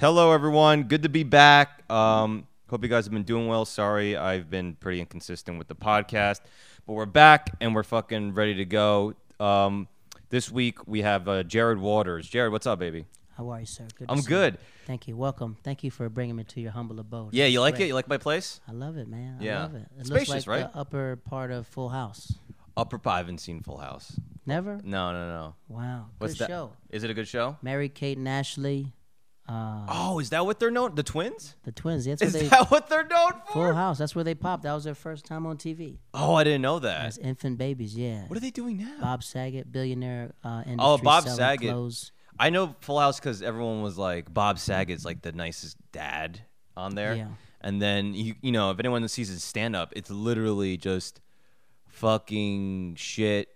Hello, everyone. Good to be back. Um, hope you guys have been doing well. Sorry, I've been pretty inconsistent with the podcast, but we're back and we're fucking ready to go. Um, this week we have uh, Jared Waters. Jared, what's up, baby? How are you, sir? Good. I'm see you. good. Thank you. Welcome. Thank you for bringing me to your humble abode. Yeah, you like it? You like my place? I love it, man. Yeah. I love it. It Spacious, looks like right? the upper part of Full House. Upper. I haven't seen Full House. Never. No, no, no. Wow. What's good that? show. Is it a good show? Mary Kate and Ashley. Uh, Oh, is that what they're known? The twins? The twins. That's Is where they. that what they're known for? Full House. That's where they popped. That was their first time on TV Oh, I didn't know that. as infant babies. Yeah. What are they doing now? Bob Saget, billionaire uh, industry Oh, Bob Saget. clothes. I know Full House because everyone was like, Bob Saget's like the nicest dad on there. Yeah. And then you you know if anyone sees his stand up, it's literally just fucking shit.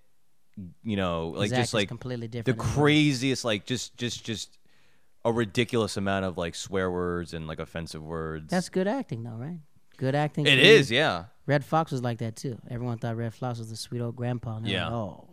You know, like act just like completely different. The craziest, like just just just a ridiculous amount of like swear words and like offensive words. That's good acting, though, right? Good acting. It is, yeah. Redd Foxx was like that too. Everyone thought Redd Foxx was the sweet old grandpa. And Yeah. Like, oh,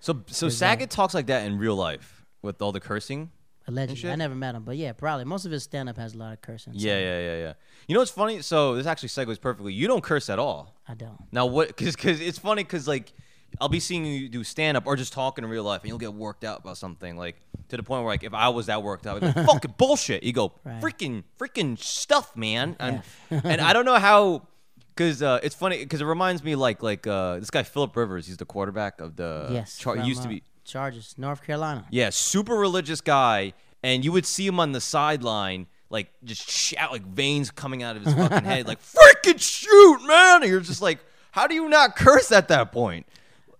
So so There's that. Saget talks like that in real life with all the cursing. allegedly. I never met him, but yeah, probably. Most of his stand up has a lot of cursing. so Yeah, yeah, yeah, yeah. You know what's funny? So this actually segues perfectly. You don't curse at all. I don't. Now what? Because cause it's funny because like I'll be seeing you do stand up or just talking in real life, and you'll get worked out about something like to the point where like if I was that worked out, I'd go fucking bullshit. You go Right. freaking freaking stuff, man. And F. and I don't know how. Cause uh, it's funny because it reminds me like like uh, this guy Philip Rivers. He's the quarterback of the yes. Char- used to uh, be Chargers, North Carolina. yeah, super religious guy, and you would see him on the sideline, like just shout, like veins coming out of his fucking head, like freaking shoot, man! And you're just like, how do you not curse at that point?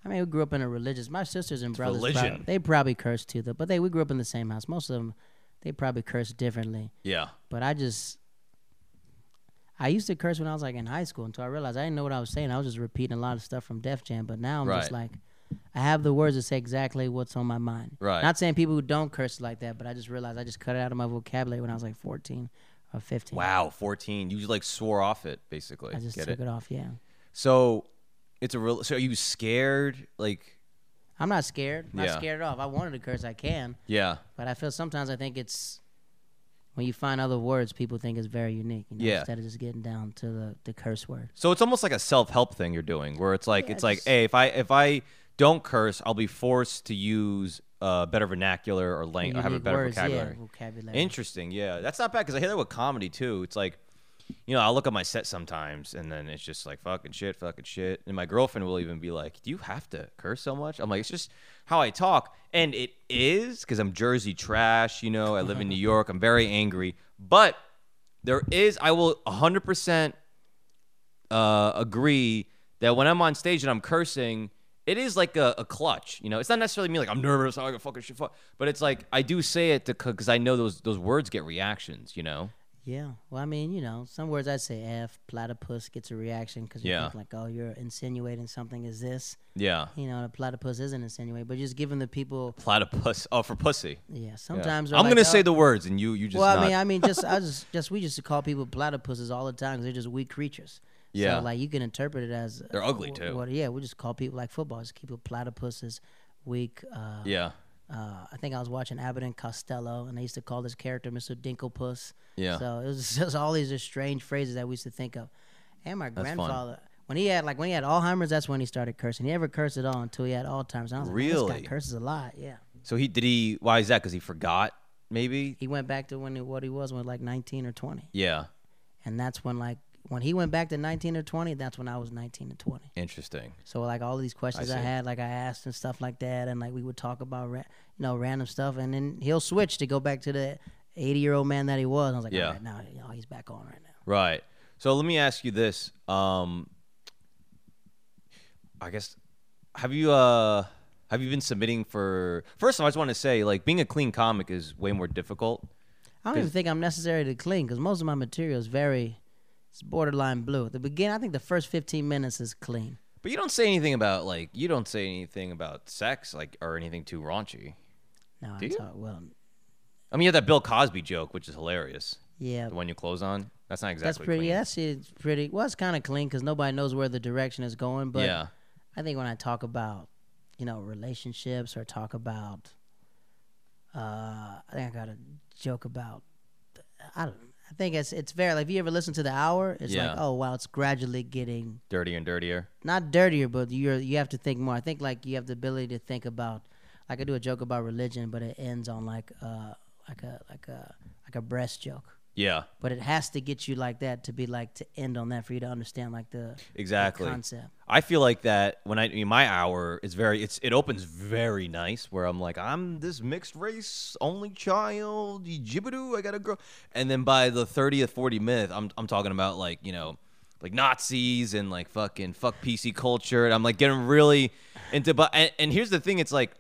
I mean, we grew up in a religious. My sisters and brothers, religion. they probably cursed too, though. But they we grew up in the same house. Most of them, they probably cursed differently. Yeah, But I just, I used to curse when I was like in high school until I realized I didn't know what I was saying. I was just repeating a lot of stuff from Def Jam. But now I'm just like, I have the words to say exactly what's on my mind. Right. Not saying people who don't curse like that, but I just realized I just cut it out of my vocabulary when I was like 14 or 15. wow, 14. You just like swore off it, basically. I just Get took it? it? off. Yeah. So it's a real. So are you scared? Like, I'm not scared. Not Yeah. scared at all. If I wanted to curse, I can. yeah, But I feel sometimes I think it's when you find other words, people think it's very unique. You know, Yeah. Instead of just getting down to the, the curse word. So it's almost like a self-help thing you're doing, where it's like it's like, hey, if I if I don't curse, I'll be forced to use uh, better vernacular or lang- or have a Unique better words, vocabulary. Yeah, vocabulary. Interesting, yeah, that's not bad because I hear that with comedy too. It's like, you know, I look at my set sometimes, and then it's just like fucking shit, fucking shit, and my girlfriend will even be like, "Do you have to curse so much?" I'm like, "It's just how I talk," and it is because I'm Jersey trash. You know, I live in New York. I'm very angry, but there is, I will 100 percent uh, agree that when I'm on stage and I'm cursing, it is like a, a clutch. You know, it's not necessarily me like I'm nervous. I got fucking shit. Fuck. But it's like I do say it because I know those those words get reactions. You know. Yeah. Well, I mean, you know, some words I'd say F, platypus gets a reaction because you Yeah. think like, oh, you're insinuating something is this. Yeah. You know, the platypus isn't insinuating, but just giving the people, Platypus. Oh, for pussy. yeah, Yeah. sometimes. I'm they're gonna like, say oh, the words, and you you just. well, not. I mean, I mean, just I just just we used to call people platypuses all the time because they're just weak creatures. Yeah. So like you can interpret it as They're ugly, wh- too. Yeah, we just call people like football. Just keep people platypuses, weak. Uh, yeah. Uh, I think I was watching Abbott and Costello, and they used to call this character Mr. Dinklepuss. Yeah. So it was just all these just strange phrases that we used to think of. And my fun. grandfather, when he had like when he had Alzheimer's, that's when he started cursing. He never cursed at all until he had Alzheimer's. And I was like, "Man, this guy curses a lot. Yeah. So he did he? Why is that? Because he forgot. Maybe. He went back to when he, what he was when like 19 or 20, Yeah. and that's when like when he went back to 19 or 20, that's when I was 19 and 20. Interesting. So like all these questions I, see. had, like I asked and stuff like that, and like we would talk about ra- you know random stuff, and then he'll switch to go back to the 80 year old man that he was. And I was like, Yeah. all right, now you know, he's back on right now. Right. So let me ask you this. Um, I guess have you uh have you been submitting for? First of all, I just want to say like being a clean comic is way more difficult. I don't even think I'm necessary to clean because most of my material is very, it's borderline blue. The beginning, I think the first 15 minutes is clean. But you don't say anything about like you don't say anything about sex like or anything too raunchy. No, Do I you? talk well. I mean, you have that Bill Cosby joke, which is hilarious. Yeah, The one you close on. That's not exactly. that's pretty. clean. Yeah, that shit's pretty. Well, it's kind of clean because nobody knows where the direction is going. But yeah. I think when I talk about, you know, relationships or talk about, uh, I think I got a joke about I don't. I think it's it's very like if you ever listen to the hour, it's Yeah. like oh wow, it's gradually getting Dirtier and dirtier. not dirtier, but you're you have to think more. I think like you have the ability to think about. Like I do a joke about religion, but it ends on like uh like a like a like a breast joke. Yeah, But it has to get you like that to be like to end on that for you to understand like the, the exactly. concept. I feel like that when I, I mean, my hour is very it's it opens very nice where I'm like I'm this mixed race only child jibidoo I gotta grow and then by the 30th 40 minute I'm I'm talking about like you know like Nazis and like fucking fuck PC culture and I'm like getting really into but and, and here's the thing it's like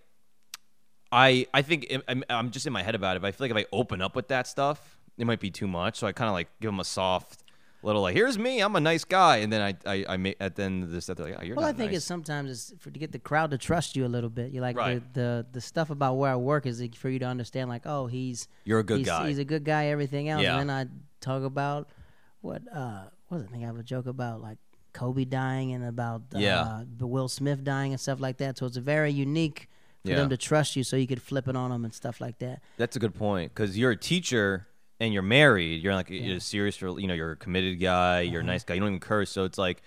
I I think I'm, I'm just in my head about it but I feel like if I open up with that stuff it might be too much so I kind of like give them a soft little like here's me I'm a nice guy and then I I, I make at the end of this stuff they're like oh, you're Well, I think nice. it's sometimes it's for to get the crowd to trust you a little bit. You like Right. the, the the stuff about where I work is for you to understand like oh he's You're a good he's, guy. He's a good guy. Everything else. Yeah. And then I talk about what uh what was it? I think I have a joke about like Kobe dying and about uh, Yeah. the Will Smith dying and stuff like that. So it's a very unique for Yeah. them to trust you, so you could flip it on them and stuff like that. That's a good point because you're a teacher and you're married. You're like you're serious you know you're a committed guy. You're a Uh-huh. nice guy. You don't even curse, so it's like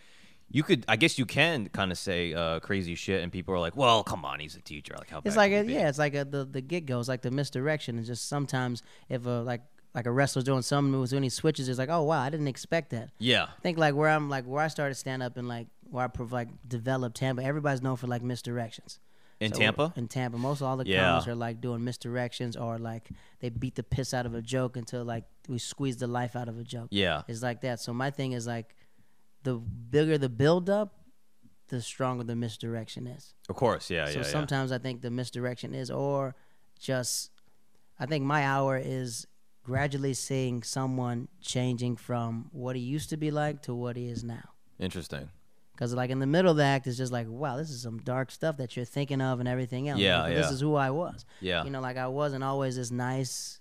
you could. I guess you can kind of say uh, crazy shit, and people are like, "Well, come on, he's a teacher." Like how It's like a, yeah, it's like a, the the get goes like the misdirection. It's just sometimes if a like like a wrestler's doing some moves when he switches, it's like oh wow, I didn't expect that. yeah, I think like where I'm like where I started stand up and like where I prov- like developed Tampa. Everybody's known for like misdirections. In So, Tampa. In Tampa, most of all the Yeah. comics are like doing misdirections or like they beat the piss out of a joke until like we squeeze the life out of a joke. Yeah, It's like that. So my thing is like the bigger the build up, the stronger the misdirection is. of course. Yeah, So yeah, yeah. sometimes I think the misdirection is, or just, I think my hour is gradually seeing someone changing from what he used to be like to what he is now. Interesting. Because like in the middle of the act, it's just like, wow, this is some dark stuff that you're thinking of and everything else. Yeah, Like, This is who I was. Yeah, You know, like I wasn't always this nice,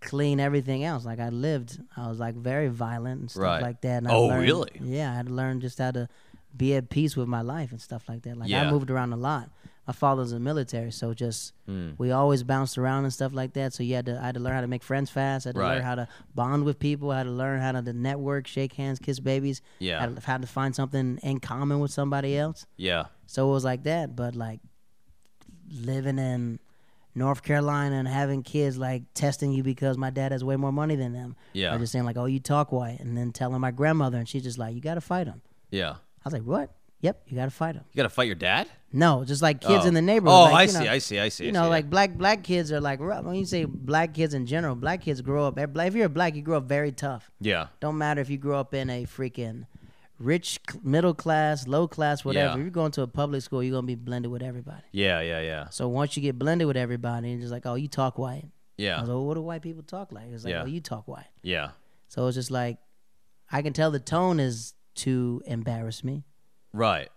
clean everything else. Like I lived, I was like very violent and stuff Right. like that. And Oh, learned- really? Yeah, I had to learn just how to be at peace with my life and stuff like that. Like Yeah. I moved around a lot. My father's in the military, so just Mm. we always bounced around and stuff like that. So you had to, I had to learn how to make friends fast. I had to Right. learn how to bond with people. I had to learn how to, network, shake hands, kiss babies. Yeah. Had to, had to find something in common with somebody else. yeah, So it was like that, but like living in North Carolina and having kids like testing you because my dad has way more money than them. Yeah. Or just saying like, "Oh, you talk white," and then telling my grandmother, and she's just like, "You got to fight him." yeah. I was like, "What?" Yep, you got to fight him. You gotta fight your dad. No, just like kids Oh. in the oh. neighborhood. Oh, like, I you see, know, I see, I see. I You know, see. like black black kids are like rough. when you say black kids in general, black kids grow up. If you're a black, you grow up very tough. yeah, Don't matter if you grew up in a freaking rich, c- middle class, low class, whatever. Yeah. If you're going to a public school, you're gonna be blended with everybody. yeah, yeah, yeah, So once you get blended with everybody, you're just like, oh, you talk white. I yeah, was like, well, what do white people talk like? It's like, Yeah. oh, you talk white. yeah. So it's just like, I can tell the tone is to embarrass me, Right.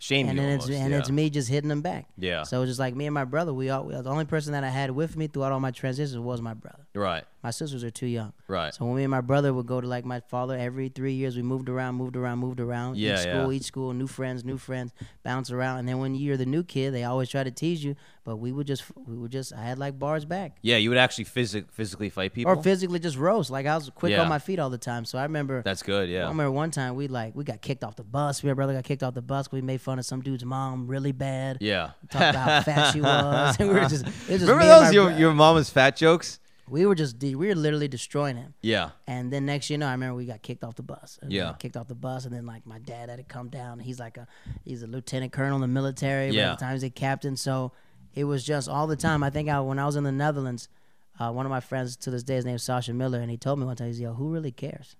Shame and you then almost. it's and yeah. it's me just hitting them back. Yeah. So it's just like me and my brother. We all the only person that I had with me throughout all my transitions was my brother. Right. My sisters are too young. Right. So when me and my brother would go to like my father every three years, we moved around, moved around, moved around. Yeah, each school, yeah. each school, new friends, new friends, bounce around. And then when you're the new kid, they always try to tease you. But we would just, we would just, I had like bars back. Yeah, you would actually physic- physically fight people. Or physically just roast. Like I was quick Yeah. on my feet all the time. So I remember, That's good. Yeah. I remember one time we like we got kicked off the bus. Me and my brother got kicked off the bus. We made fun of some dude's mom really bad. Yeah. Talked about how fat she was. And we were just, it was just Remember those your, bro- your mama's fat jokes? We were just, de- we were literally destroying him. Yeah. And then next, you know, I remember we got kicked off the bus. And Yeah. kicked off the bus, and then like my dad had to come down. He's like a, he's a lieutenant colonel in the military. but Yeah. At the time he's a captain, so it was just all the time. I think I, when I was in the Netherlands, uh, one of my friends to this day is named Sasha Miller, and he told me one time, he's yo, who really cares?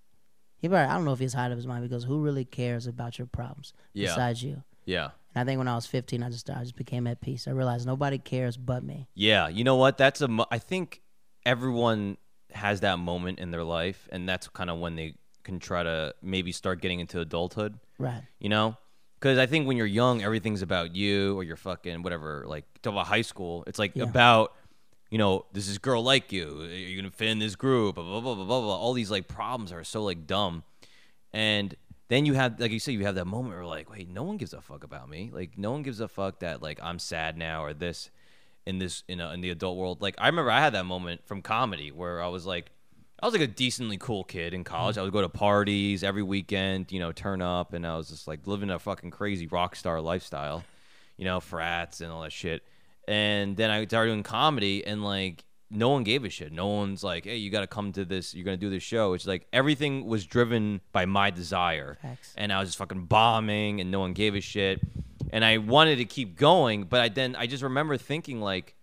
He probably, I don't know if he's high of his mind because who really cares about your problems Yeah. besides you? Yeah. And I think when I was 15, I just I just became at peace. I realized nobody cares but me. Yeah. You know what? That's a I think everyone has that moment in their life, and that's kind of when they can try to maybe start getting into adulthood. Right. You know. Because I think when you're young, everything's about you or you're fucking whatever. Like, talk about high school. It's like Yeah. about, you know, does this girl like you? You're to fit in this group? Blah, blah, blah, blah, blah, blah. All these, like, problems are so, like, dumb. And then you have, like you said, you have that moment where, like, wait, no one gives a fuck about me. Like, no one gives a fuck that, like, I'm sad now or this in this, in, a, in the adult world. Like, I remember I had that moment from comedy where I was like, I was like a decently cool kid in college. Mm. I would go to parties every weekend, you know, turn up, and I was just like living a fucking crazy rock star lifestyle, you know, frats and all that shit. And then I started doing comedy, and like no one gave a shit. No one's like, hey, you got to come to this. You're gonna do this show. It's like everything was driven by my desire, Facts. and I was just fucking bombing, and no one gave a shit. And I wanted to keep going, but I then I just remember thinking like,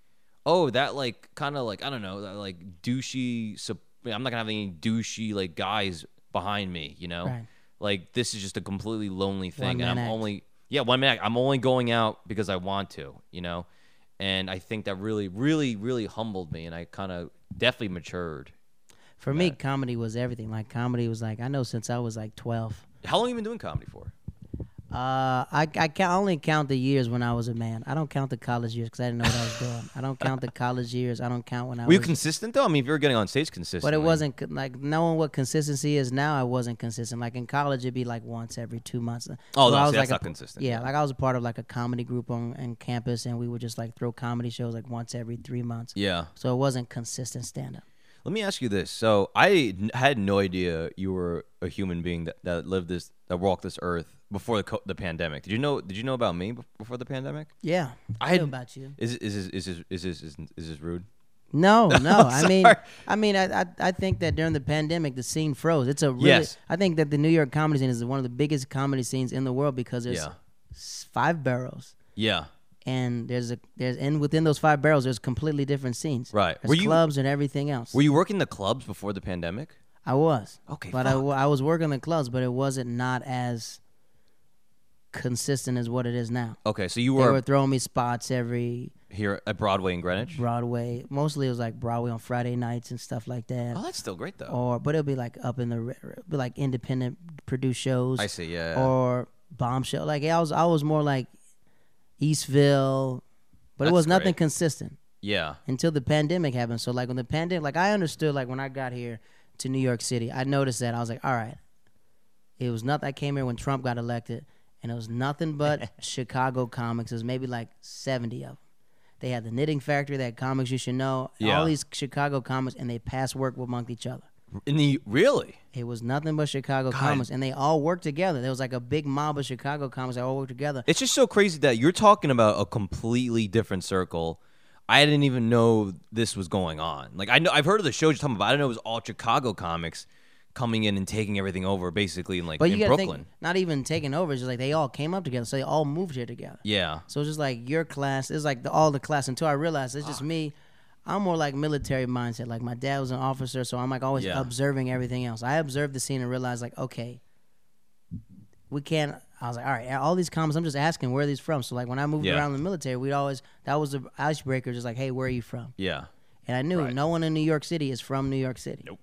oh, that like kind of like I don't know, that like douchey. sup- I'm not gonna have any douchey like guys behind me, you know. Right. Like this is just a completely lonely thing, and I'm act. only yeah one act. I'm only going out because I want to, you know. And I think that really, really, really humbled me, and I kind of definitely matured. For me, comedy was everything. Like comedy was like I know since I was like twelve. How long have you been doing comedy for? Uh, I I can only count the years when I was a man. I don't count the college years because I didn't know what I was doing. I don't count the college years. I don't count when I Were you was. consistent though? I mean, if you were getting on stage consistently, but it wasn't like knowing what consistency is now. I wasn't consistent. Like in college, it'd be like once every two months. Oh, So no, I see, was that's like a not p- consistent. Yeah, like I was a part of like a comedy group on, on campus, and we would just like throw comedy shows like once every three months. Yeah. So it wasn't consistent stand up. Let me ask you this. So I n- had no idea you were a human being that, that lived this, that walked this earth before the co- the pandemic. Did you know? Did you know about me before the pandemic? Yeah, I I knew about you. Is is is is is is is, is, is this rude? No, no. I mean. I mean, I, I I think that during the pandemic, the scene froze. It's a really. Yes. I think that the New York comedy scene is one of the biggest comedy scenes in the world because there's Yeah. five boroughs, Yeah. and there's a there's and within those five boroughs, there's completely different scenes. Right. There's Were you- clubs and everything else. Were you working the clubs before the pandemic? I was. Okay, But I, fuck. I was working the clubs, but it wasn't not as consistent as what it is now. Okay, so you They were, were throwing me spots every here at Broadway in Greenwich. Broadway. Mostly it was like Broadway on Friday nights and stuff like that. Oh, that's still great though. or but it'll be like up in the re- re- be like independent produced shows I see. Yeah. or bombshell like i was i was more like eastville but it That's was nothing great. consistent yeah. until the pandemic happened so like when the pandemic like i understood like when i got here to new york city i noticed that i was like all right it was nothing i came here when trump got elected and it was nothing but chicago comics It was maybe like 70 of them they had the knitting factory had comics you should know Yeah. all these chicago comics and they pass work among each other In the really. it was nothing but Chicago comics, and they all worked together. There was like a big mob of Chicago comics that all worked together. It's just so crazy that you're talking about a completely different circle. I didn't even know this was going on. Like I know I've heard of the shows you're talking about. I didn't know it was all Chicago comics coming in and taking everything over, basically in like But you gotta Brooklyn. think, not even taking over. It's just like they all came up together, so they all moved here together. yeah. So it's just like your class. It's like the, all the class until I realized it's just ah. me. I'm more like military mindset. Like my dad was an officer, so I'm like always Yeah. observing everything else. I observed the scene and realized like, okay, we can't. I was like, all right, all these comments, I'm just asking where are these from. So like when I moved Yeah. around in the military, we'd always that was the icebreaker. Just like, hey, where are you from? Yeah. And I knew Right. no one in New York City is from New York City. Nope.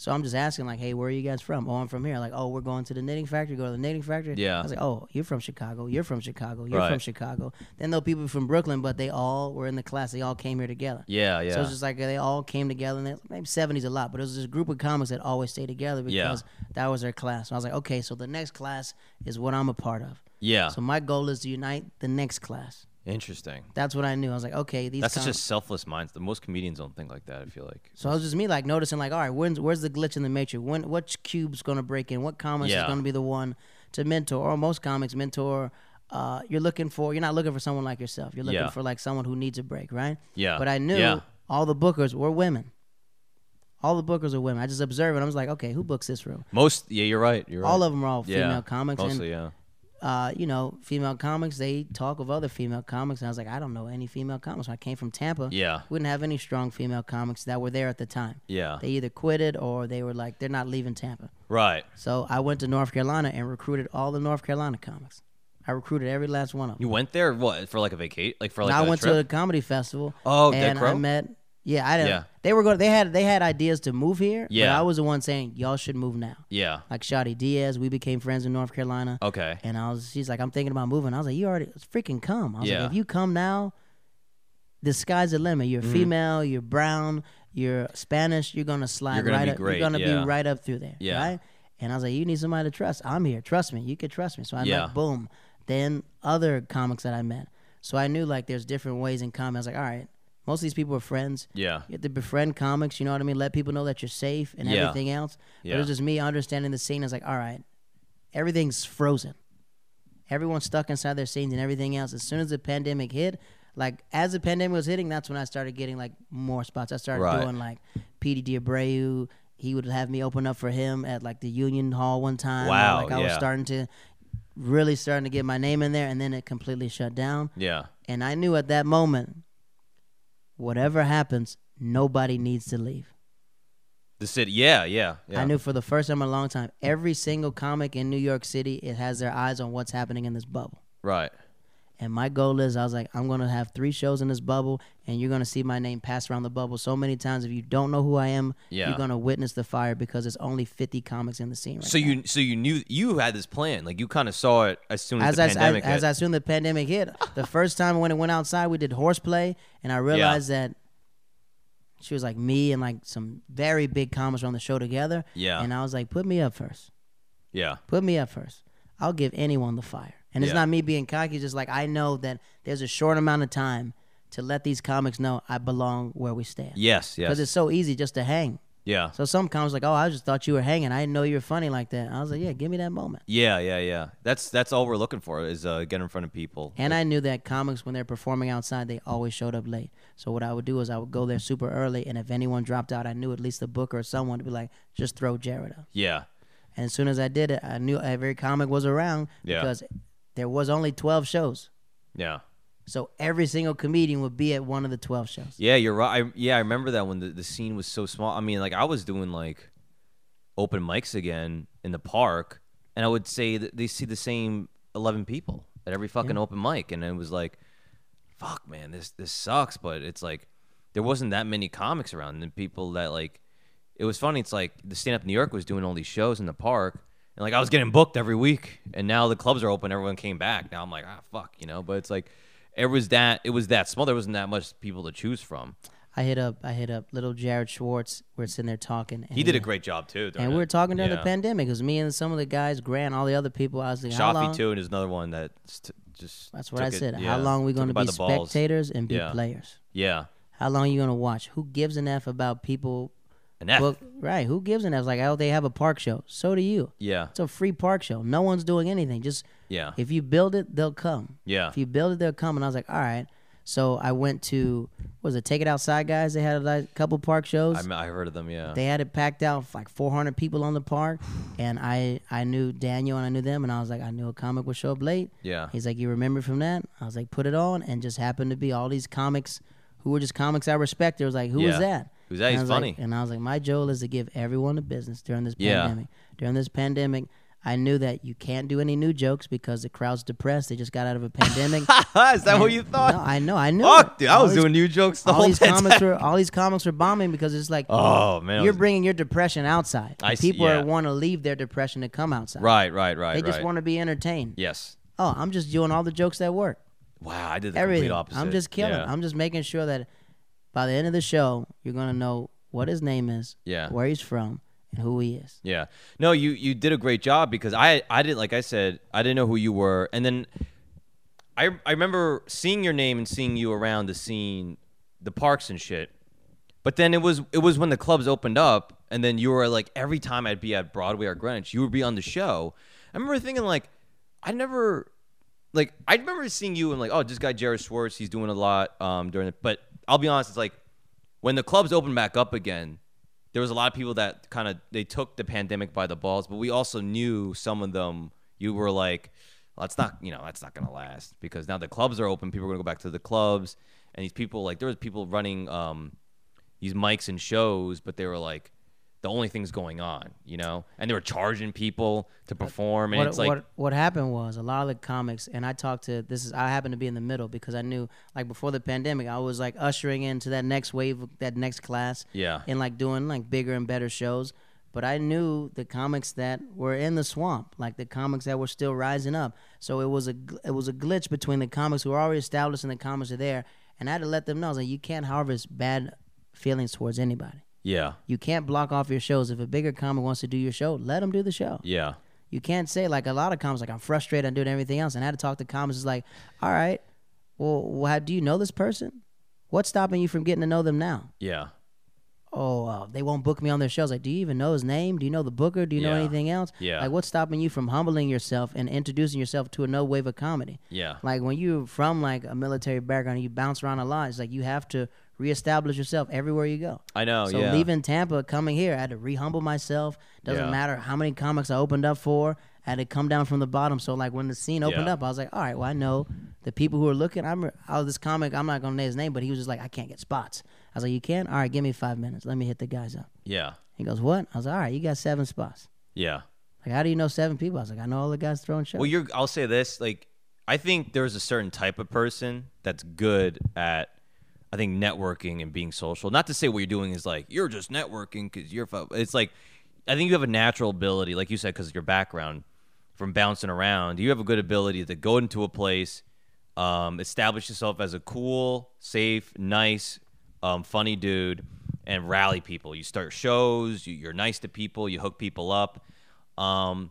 So I'm just asking, like, hey, where are you guys from? Oh, I'm from here. Like, oh, we're going to the knitting factory. Go to the knitting factory. Yeah. I was like, oh, you're from Chicago. You're from Chicago. You're Right. from Chicago. Then there people from Brooklyn, but they all were in the class. They all came here together. Yeah. Yeah. So it's just like they all came together. And they, maybe 70s a lot, but it was this group of comics that always stayed together because Yeah. that was their class. And I was like, okay, so the next class is what I'm a part of. yeah. So my goal is to unite the next class. Interesting. That's what I knew. I was like, okay, these That's such a selfless mind. The most comedians don't think like that. I feel like. So it was just me like noticing like, all right, when's, where's the glitch in the matrix? When which cube's gonna break in? What comics Yeah. is gonna be the one to mentor? Or most comics mentor. Uh, you're looking for you're not looking for someone like yourself. You're looking Yeah. for like someone who needs a break, right? Yeah. But I knew Yeah. all the bookers were women. All the bookers are women. I just observed it. I was like, okay, who books this room? Most. Yeah. You're right. You're right. All of them are all female comics, Mostly. and yeah. Uh, you know, female comics. They talk of other female comics, and I was like, I don't know any female comics. When I came from Tampa, Yeah. we didn't have any strong female comics that were there at the time Yeah. they either quitted or they were like they're not leaving Tampa. Right. So I went to North Carolina and recruited all the North Carolina comics. I recruited every last one of them. You went there what for like a vacation? Like for like I went trip? to a comedy festival. Oh, Dead and I met. Yeah, I didn't. Yeah. They were going. They had they had ideas to move here. But Yeah. I was the one saying y'all should move now. Yeah. Like Shadi Diaz, we became friends in North Carolina. Okay. And I was, she's like, I'm thinking about moving. I was like, you already freaking come. I was Yeah. like, if you come now, the sky's the limit. You're Mm-hmm. female, you're brown, you're Spanish. You're gonna slide You're gonna right. be up, great, You're gonna yeah. be right up through there. Yeah. Right. And I was like, you need somebody to trust. I'm here. Trust me. You could trust me. So I Yeah. met boom. Then other comics that I met. So I knew like there's different ways in comedy. I was like, all right, Most of these people are friends. Yeah. You have to befriend comics. You know what I mean? Let people know that you're safe and Yeah. everything else. But Yeah. it was just me understanding the scene. It's like, all right, everything's frozen. Everyone's stuck inside their scenes and everything else. As soon as the pandemic hit, like as the pandemic was hitting, that's when I started getting like more spots. I started Right. doing like P.D. Diabreu. He would have me open up for him at like the Union Hall one time. Wow, Like I was yeah. starting to really starting to get my name in there, and then it completely shut down. Yeah. And I knew at that moment, whatever happens, nobody needs to leave. The city. Yeah. Yeah. Yeah. I knew for the first time in a long time, every single comic in New York City, it has their eyes on what's happening in this bubble. Right. And my goal is, I was like, I'm gonna have three shows in this bubble, and you're gonna see my name pass around the bubble so many times. If you don't know who I am, Yeah. you're gonna witness the fire because there's only 50 comics in the scene right So now. you so you knew you had this plan. Like you kind of saw it as soon as, as the I, pandemic as, as hit. I soon the pandemic hit, the first time when it went outside, we did horseplay, and I realized that she was like me and like some very big comics on the show together. Yeah. And I was like, put me up first. yeah. Put me up first. I'll give anyone the fire. And it's Yeah. not me being cocky, it's just like I know that there's a short amount of time to let these comics know I belong where we stand. Yes. Yes. Because it's so easy just to hang. Yeah. So some comics like, oh, I just thought you were hanging. I didn't know you were funny like that. I was like, yeah, give me that moment. Yeah. Yeah. Yeah. That's that's all we're looking for is uh, get in front of people. And I knew that comics, when they're performing outside, they always showed up late. So what I would do is I would go there super early, and if anyone dropped out, I knew at least the booker or someone to be like, just throw Jared up. yeah. And as soon as I did it, I knew every comic was around Yeah. because there was only 12 shows. Yeah. So every single comedian would be at one of the 12 shows. Yeah, you're right. I, yeah, I remember that when the, the scene was so small. I mean, like I was doing like open mics again in the park, and I would say that they see the same eleven people at every fucking open mic, and it was like, fuck, man, this this sucks. But it's like there wasn't that many comics around, and people that like it was funny. It's like the stand up New York was doing all these shows in the park. And like I was getting booked every week, and now the clubs are open. Everyone came back. Now I'm like, ah, fuck, you know. But it's like, it was that it was that small. There wasn't that much people to choose from. I hit up I hit up little Jared Schwartz. We're sitting there talking. And He did a great job too. And we were talking during the pandemic. It was me and some of the guys, Grant, all the other people. I was like, how long? Shafi too, and there's another one that st- just. That's what I took it- said. yeah, how long we going to be spectators and be Yeah. players? Yeah, How long are you going to watch? Who gives an F about people? An F. Book, right. Who gives an F? It's like, oh, they have a park show. So do you. yeah, It's a free park show. No one's doing anything. Just yeah, if you build it, they'll come. yeah, If you build it, they'll come. And I was like, all right. So I went to, what was it Take It Outside, guys? They had like, a couple park shows. I heard of them. Yeah, They had it packed out, like 400 people on the park, and I I knew Daniel and I knew them, and I was like, I knew a comic would show up late. yeah, He's like, you remember from that? I was like, put it on, and just happened to be all these comics who were just comics I respected. It was like, who was Yeah. Who's that? And I He's was like- funny. and I was like, my goal is to give everyone a business during this Yeah. pandemic. During this pandemic, I knew that you can't do any new jokes because the crowd's depressed. They just got out of a pandemic. Is that what you thought? No, I know, I knew. Fuck, it. dude, I All was these- doing new jokes the all whole these comics were all these comics were bombing because it's like Oh man, you're was- bringing your depression outside. I see, people yeah. want to leave their depression to come outside. right, right, right, They just right. want to be entertained. yes. Oh, I'm just doing all the jokes that work. Wow, I did the Everything. complete opposite. I'm just killing. Yeah. I'm just making sure that by the end of the show, you're gonna know what his name is, Yeah. where he's from, and who he is. Yeah. No, you you did a great job because I I didn't like I said I didn't know who you were, and then I I remember seeing your name and seeing you around the scene, the parks and shit. But then it was it was when the clubs opened up, and then you were like every time I'd be at Broadway or Greenwich, you would be on the show. I remember thinking like I never like I remember seeing you and like oh this guy Jared Schwartz he's doing a lot um during it. But I'll be honest, it's like when the clubs opened back up again, there was a lot of people that kind of they took the pandemic by the balls, but we also knew some of them. You were like, well, that's not you know that's not gonna last because now the clubs are open. People are gonna go back to the clubs, and these people like there was people running um these mics and shows, but they were like the only things going on, you know, and they were charging people to uh, perform, and What, it's like what what happened was a lot of the comics, and I talked to this is I happened to be in the middle because I knew like before the pandemic, I was like ushering into that next wave, of that next class, yeah, and like doing like bigger and better shows. But I knew the comics that were in the swamp, like the comics that were still rising up. So it was a it was a glitch between the comics who were already established and the comics are there. And I had to let them know, I was like, you can't harvest bad feelings towards anybody. Yeah, You can't block off your shows. If a bigger comic wants to do your show, let them do the show. yeah, You can't say like a lot of comics like I'm frustrated, I'm doing everything else. And I had to talk to comics. Like, all right, well, why, do you know this person? What's stopping you from getting to know them now? Yeah. Oh, uh, they won't book me on their shows. Like, do you even know his name? Do you know the booker? Do you know anything else? Yeah. Like, what's stopping you from humbling yourself and introducing yourself to a no wave of comedy? Yeah. Like when you're from like a military background, and you bounce around a lot. It's like you have to reestablish yourself everywhere you go. I know. so yeah. leaving Tampa, coming here, I had to rehumble myself. Doesn't Yeah. matter how many comics I opened up for. I had to come down from the bottom. So like when the scene opened Yeah. up, I was like, all right, well I know the people who are looking. I'm oh this comic. I'm not gonna name his name, but he was just like, I can't get spots. I was like, you can? All right, give me five minutes. Let me hit the guys up. Yeah. He goes, what? I was like, all right, you got seven spots. Yeah. Like, how do you know seven people? I was like, I know all the guys throwing shows. Well, you're. I'll say this. Like, I think there's a certain type of person that's good at. I think networking and being social. Not to say what you're doing is like you're just networking because you're. fu-" It's like, I think you have a natural ability, like you said, because of your background from bouncing around. You have a good ability to go into a place, um, establish yourself as a cool, safe, nice, um, funny dude, and rally people. You start shows. You, you're nice to people. You hook people up. Um,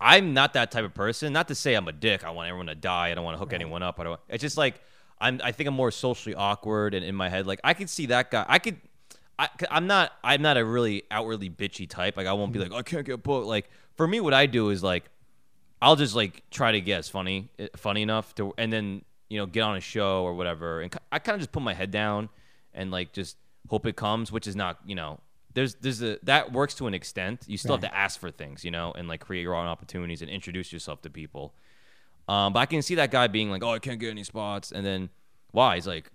I'm not that type of person. Not to say I'm a dick. I want everyone to die. I don't want to hook anyone up. I don't. It's just like I'm. I think I'm more socially awkward, and in my head, like I could see that guy. I could. I, I'm not. I'm not a really outwardly bitchy type. Like I won't be like I can't get booked. Like for me, what I do is like I'll just like try to guess funny, eh, funny enough to, and then you know get on a show or whatever, and I kind of just put my head down and like just hope it comes, which is not you know. There's there's a that works to an extent. You still have to ask for things, you know, and like create your own opportunities and introduce yourself to people. Um, but I can see that guy being like, "Oh, I can't get any spots," and then why? He's like,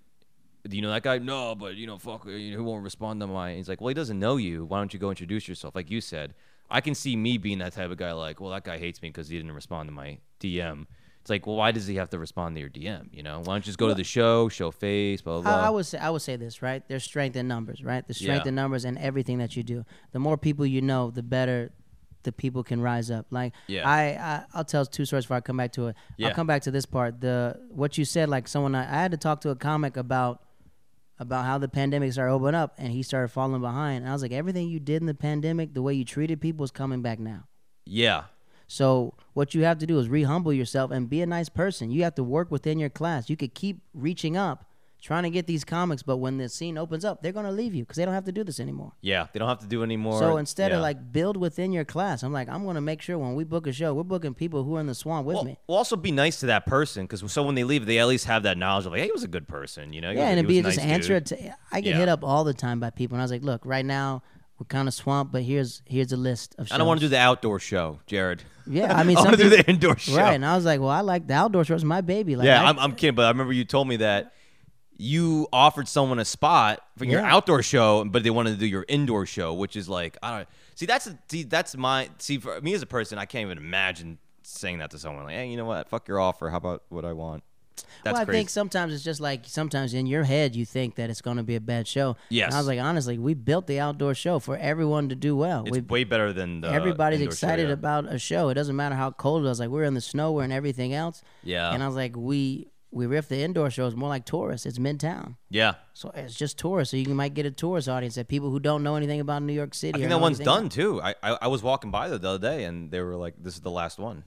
"Do you know that guy?" No, but you know, fuck, you know, who won't respond to my? He's like, "Well, he doesn't know you. Why don't you go introduce yourself?" Like you said, I can see me being that type of guy. Like, well, that guy hates me because he didn't respond to my DM. It's like, well, why does he have to respond to your DM? You know, why don't you just go to the show, show face, blah blah blah. I, I would say I would say this right. There's strength in numbers, right? The strength Yeah. in numbers and everything that you do. The more people you know, the better the people can rise up. Like Yeah. I, I I'll tell two stories before I come back to it. Yeah. I'll come back to this part. The what you said, like someone I, I had to talk to a comic about about how the pandemic started opening up and he started falling behind. And I was like, everything you did in the pandemic, the way you treated people is coming back now. yeah, So what you have to do is rehumble yourself and be a nice person. You have to work within your class. You could keep reaching up, trying to get these comics, but when the scene opens up, they're gonna leave you because they don't have to do this anymore. yeah. They don't have to do anymore. so instead yeah. of like build within your class, I'm like, I'm gonna make sure when we book a show, we're booking people who are in the swamp with Well, me. we'll also be nice to that person because so when they leave, they at least have that knowledge of like, hey, he was a good person, you know. Yeah, was- and it'd be a just nice answer it. To, I get Yeah. hit up all the time by people, and I was like, look, right now we're kind of swamped, but here's here's a list of. Shows. I don't want to do the outdoor show, Jared. Yeah, I mean, I some want to do the indoor show. Right, and I was like, well, I like the outdoor shows. My baby, like, yeah, I- I'm, I'm kidding, but I remember you told me that you offered someone a spot for your Yeah. outdoor show, but they wanted to do your indoor show, which is like I don't see. That's see, that's my see for me as a person, I can't even imagine saying that to someone like, hey, you know what? Fuck your offer. How about what I want? That's well, I crazy. think sometimes it's just like sometimes in your head you think that it's going to be a bad show. Yes. And I was like, honestly, we built the outdoor show for everyone to do well. it's we way better than the everybody's indoor show, excited yeah. about a show. It doesn't matter how cold it was. Like we're in the snow, we're in everything else. Yeah, And I was like, we we riff the indoor shows more like tourists. It's midtown. yeah. So it's just tourists. So you might get a tourist audience that people who don't know anything about New York City. I think that one's done else. too. I, I I was walking by there the other day, and they were like, "This is the last one."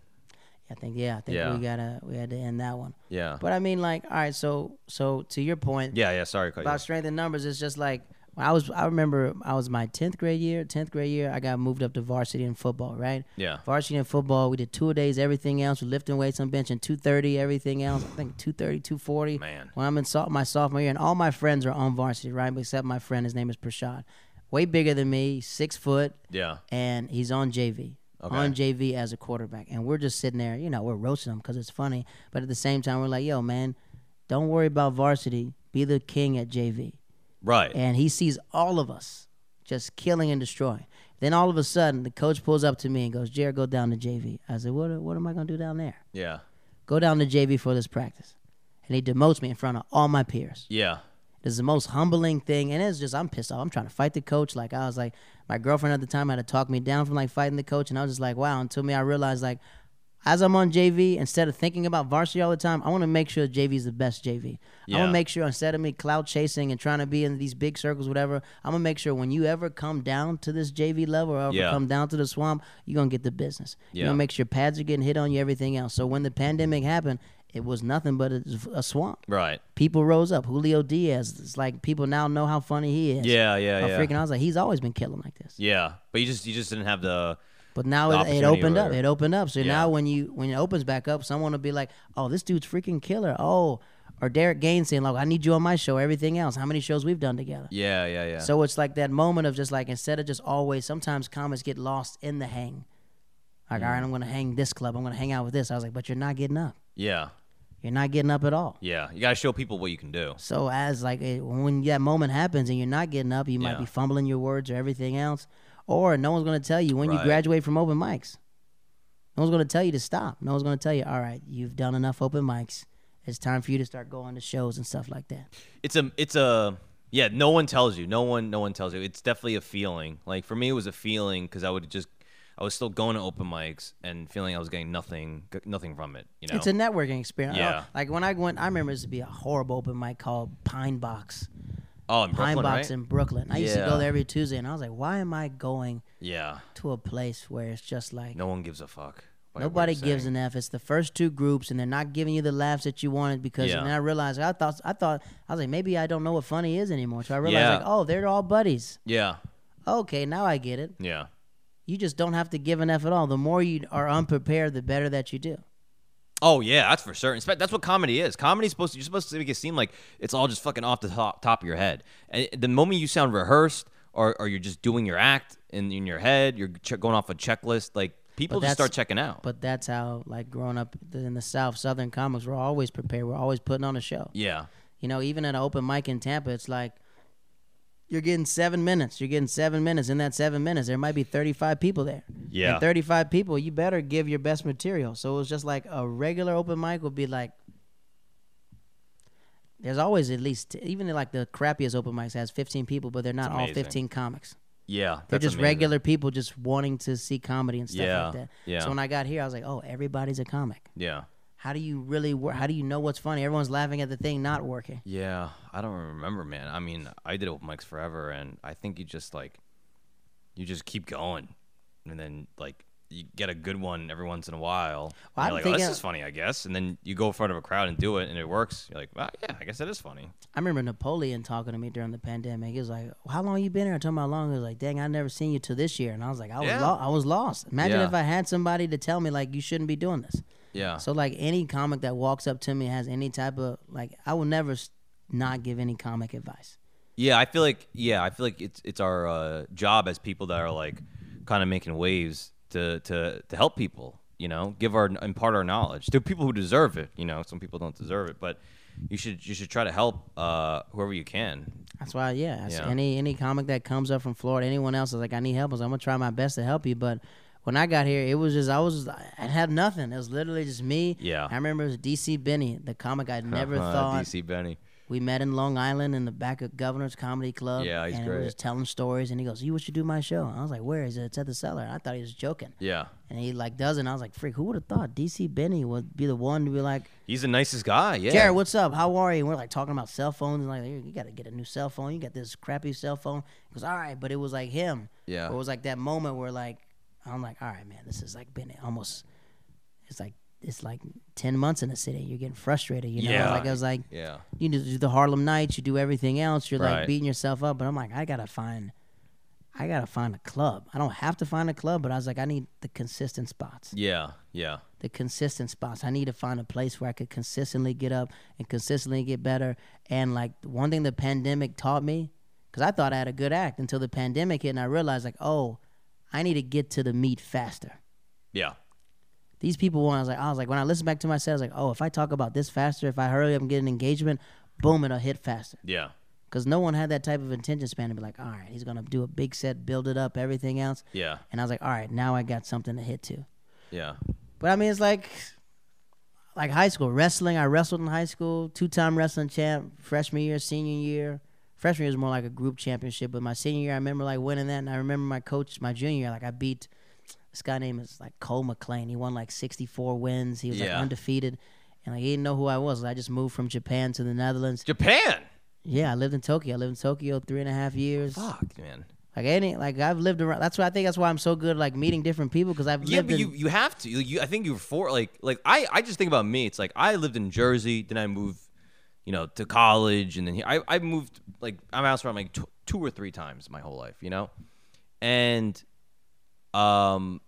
I think yeah, I think Yeah. we gotta we had to end that one. Yeah, But I mean, like, all right. So so to your point, yeah, yeah. Sorry, you about strength in numbers it's just like when I was I remember I was my 10th grade year 10th grade year I got moved up to varsity in football right yeah, varsity in football we did two days everything else we lifting weights on bench and 230 everything else I think 230 240 man. when I'm in so- my sophomore year and all my friends are on varsity right except my friend his name is Prashad way bigger than me six foot Yeah, and he's on JV. Okay. On JV as a quarterback, and we're just sitting there, you know, we're roasting him because it's funny, but at the same time, we're like, "Yo, man, don't worry about varsity. Be the king at JV." Right. and he sees all of us just killing and destroying. Then all of a sudden, the coach pulls up to me and goes, "Jared, go down to JV." I said, "What? What am I gonna do down there? yeah, Go down to JV for this practice." And he demotes me in front of all my peers. yeah, This is the most humbling thing, and it's just I'm pissed off. I'm trying to fight the coach. Like I was like, my girlfriend at the time had to talk me down from like fighting the coach, and I was just like, wow. Until me, I realized like, as I'm on JV, instead of thinking about varsity all the time, I want to make sure JV is the best JV. I want to make sure instead of me cloud chasing and trying to be in these big circles, whatever, I'm gonna make sure when you ever come down to this JV level or ever Yeah. come down to the swamp, you're gonna get the business. You're gonna make sure pads are getting hit on you, everything else. So when the pandemic happened, it was nothing but a, a swamp. Right. People rose up. Julio Diaz. It's like people now know how funny he is. Yeah, yeah, How yeah. freaking I was like, he's always been killing like this. Yeah, but you just you just didn't have the But now it, it opened up. It opened up. So Yeah. now when you when it opens back up, someone will be like, "Oh, this dude's freaking killer." Oh, or Derek Gaines saying like, "I need you on my show." Everything else, how many shows we've done together? yeah, yeah, yeah. So it's like that moment of just like instead of just always. Sometimes comics get lost in the hang. Like, all right, mm-hmm. I'm gonna hang this club. I'm gonna hang out with this. I was like, but you're not getting up. yeah, You're not getting up at all. yeah. You gotta show people what you can do. So as like it, when that moment happens and you're not getting up, you might Yeah. be fumbling your words or everything else, or no one's going to tell you when you graduate from open mics. No one's going to tell you to stop. No one's going to tell you, all right, you've done enough open mics. It's time for you to start going to shows and stuff like that. It's a it's a yeah. No one tells you. No one no one tells you. It's definitely a feeling. Like for me, it was a feeling because I would just I was still going to open mics and feeling I was getting nothing nothing from it. You know. It's a networking experience. Yeah. Like when I went, I remember this to be a horrible open mic called Pine Box. Oh, in Pine Brooklyn, Box right? in Brooklyn. I used to Yeah. go there every Tuesday, and I was like, why am I going yeah. to a place where it's just like No one gives a fuck. by what Nobody you're gives saying. an F. It's the first two groups, and they're not giving you the laughs that you wanted because. Yeah. And then I realized I thought I thought I was like maybe I don't know what funny is anymore. So I realized Yeah. like oh they're all buddies. Yeah. Okay, now I get it. Yeah. You just don't have to give an F at all. The more you are unprepared, the better that you do. Oh yeah, that's for certain. That's what comedy is. Comedy's supposed to you're supposed to make it seem like it's all just fucking off the top, top of your head. And the moment you sound rehearsed or, or you're just doing your act in, in your head, you're ch- going off a checklist. Like people just start checking out. But that's how like growing up in the South, Southern comics, we're always prepared. We're always putting on a show. yeah, You know, even at an open mic in Tampa, it's like you're getting seven minutes. You're getting seven minutes. In that seven minutes, there might be 35 people there. Yeah. And 35 people, you better give your best material. So it was just like a regular open mic would be like, there's always at least, even like the crappiest open mics has 15 people, but they're not all 15 comics. yeah. They're just amazing. regular people just wanting to see comedy and stuff Yeah, like that. yeah. So when I got here, I was like, oh, everybody's a comic. Yeah, How do you really work? How do you know what's funny? Everyone's laughing at the thing not working. yeah. I don't remember, man. I mean, I did open mics forever, and I think you just like you just keep going, and then like. You get a good one every once in a while. Well, I'm you're like, oh, this thinking- is funny, I guess. And then you go in front of a crowd and do it, and it works. You're like, well, yeah, I guess that is funny. I remember Napoleon talking to me during the pandemic. He was like, "How long you been here?" I told him how long. He was like, "Dang, I never seen you till this year." And I was like, "I was Yeah. lo- I was lost." Imagine Yeah. if I had somebody to tell me like, "You shouldn't be doing this." Yeah. So like any comic that walks up to me has any type of like, I will never not give any comic advice. Yeah, I feel like yeah, I feel like it's it's our uh, job as people that are like kind of making waves to to to help people. You know, give our impart our knowledge to people who deserve it. You know, some people don't deserve it, but you should you should try to help uh, whoever you can. That's why, yeah. Yeah. Any any comic that comes up from Florida, anyone else is like, I need help. I was like, I'm gonna try my best to help you. But when I got here, it was just I was I had nothing. It was literally just me. Yeah. I remember it was DC Benny, the comic I never Uh, thought DC Benny. we met in Long Island in the back of Governor's Comedy Club. Yeah, he's and great. We was telling stories, and he goes, "You should do my show." I was like, "Where is it?" It's at the cellar. I thought he was joking, Yeah, and he like does it. And I was like, "Freak, who would have thought DC Benny would be the one to be like, he's the nicest guy. Yeah. Jared, what's up? How are you?" And we're like talking about cell phones, and like, "You got to get a new cell phone. You got this crappy cell phone." He goes, "All right," but it was like him. Yeah. It was like that moment where like I'm like, "All right, man, this is like been almost." It's like it's like ten months in the city. You're getting frustrated, you know. Yeah. Like I was like, yeah. you do the Harlem Nights, you do everything else. You're like beating yourself up, but I'm like, I gotta find, I gotta find a club. I don't have to find a club, but I was like, I need the consistent spots. Yeah. Yeah. The consistent spots. I need to find a place where I could consistently get up and consistently get better. And like one thing the pandemic taught me, because I thought I had a good act until the pandemic hit, and I realized like, oh, I need to get to the meat faster. Yeah. These people, when I was like, I was like, when I listen back to myself, I was like, oh, if I talk about this faster, if I hurry up and get an engagement, boom, it'll hit faster. Yeah. Because no one had that type of attention span to be like, all right, he's going to do a big set, build it up, everything else. Yeah. And I was like, all right, now I got something to hit to. Yeah. But I mean, it's like, like high school wrestling. I wrestled in high school, two-time wrestling champ, freshman year, senior year. Freshman year was more like a group championship, but my senior year, I remember like winning that, and I remember my coach, my junior year, like I beat this guy named is like Cole McLean. He won like 64 wins. He was like undefeated, and like he didn't know who I was. I just moved from Japan to the Netherlands. Japan. Yeah, I lived in Tokyo. I lived in Tokyo three and a half years. Fuck, man. Like any, like I've lived around. That's why I think that's why I'm so good, like meeting different people because I've Yeah, lived but in. you you have to. You, you, I think you're for like like I I just think about me. It's like I lived in Jersey, then I moved, you know, to college, and then here, I I moved like I'm bounced around like t- two or three times my whole life, you know, and um,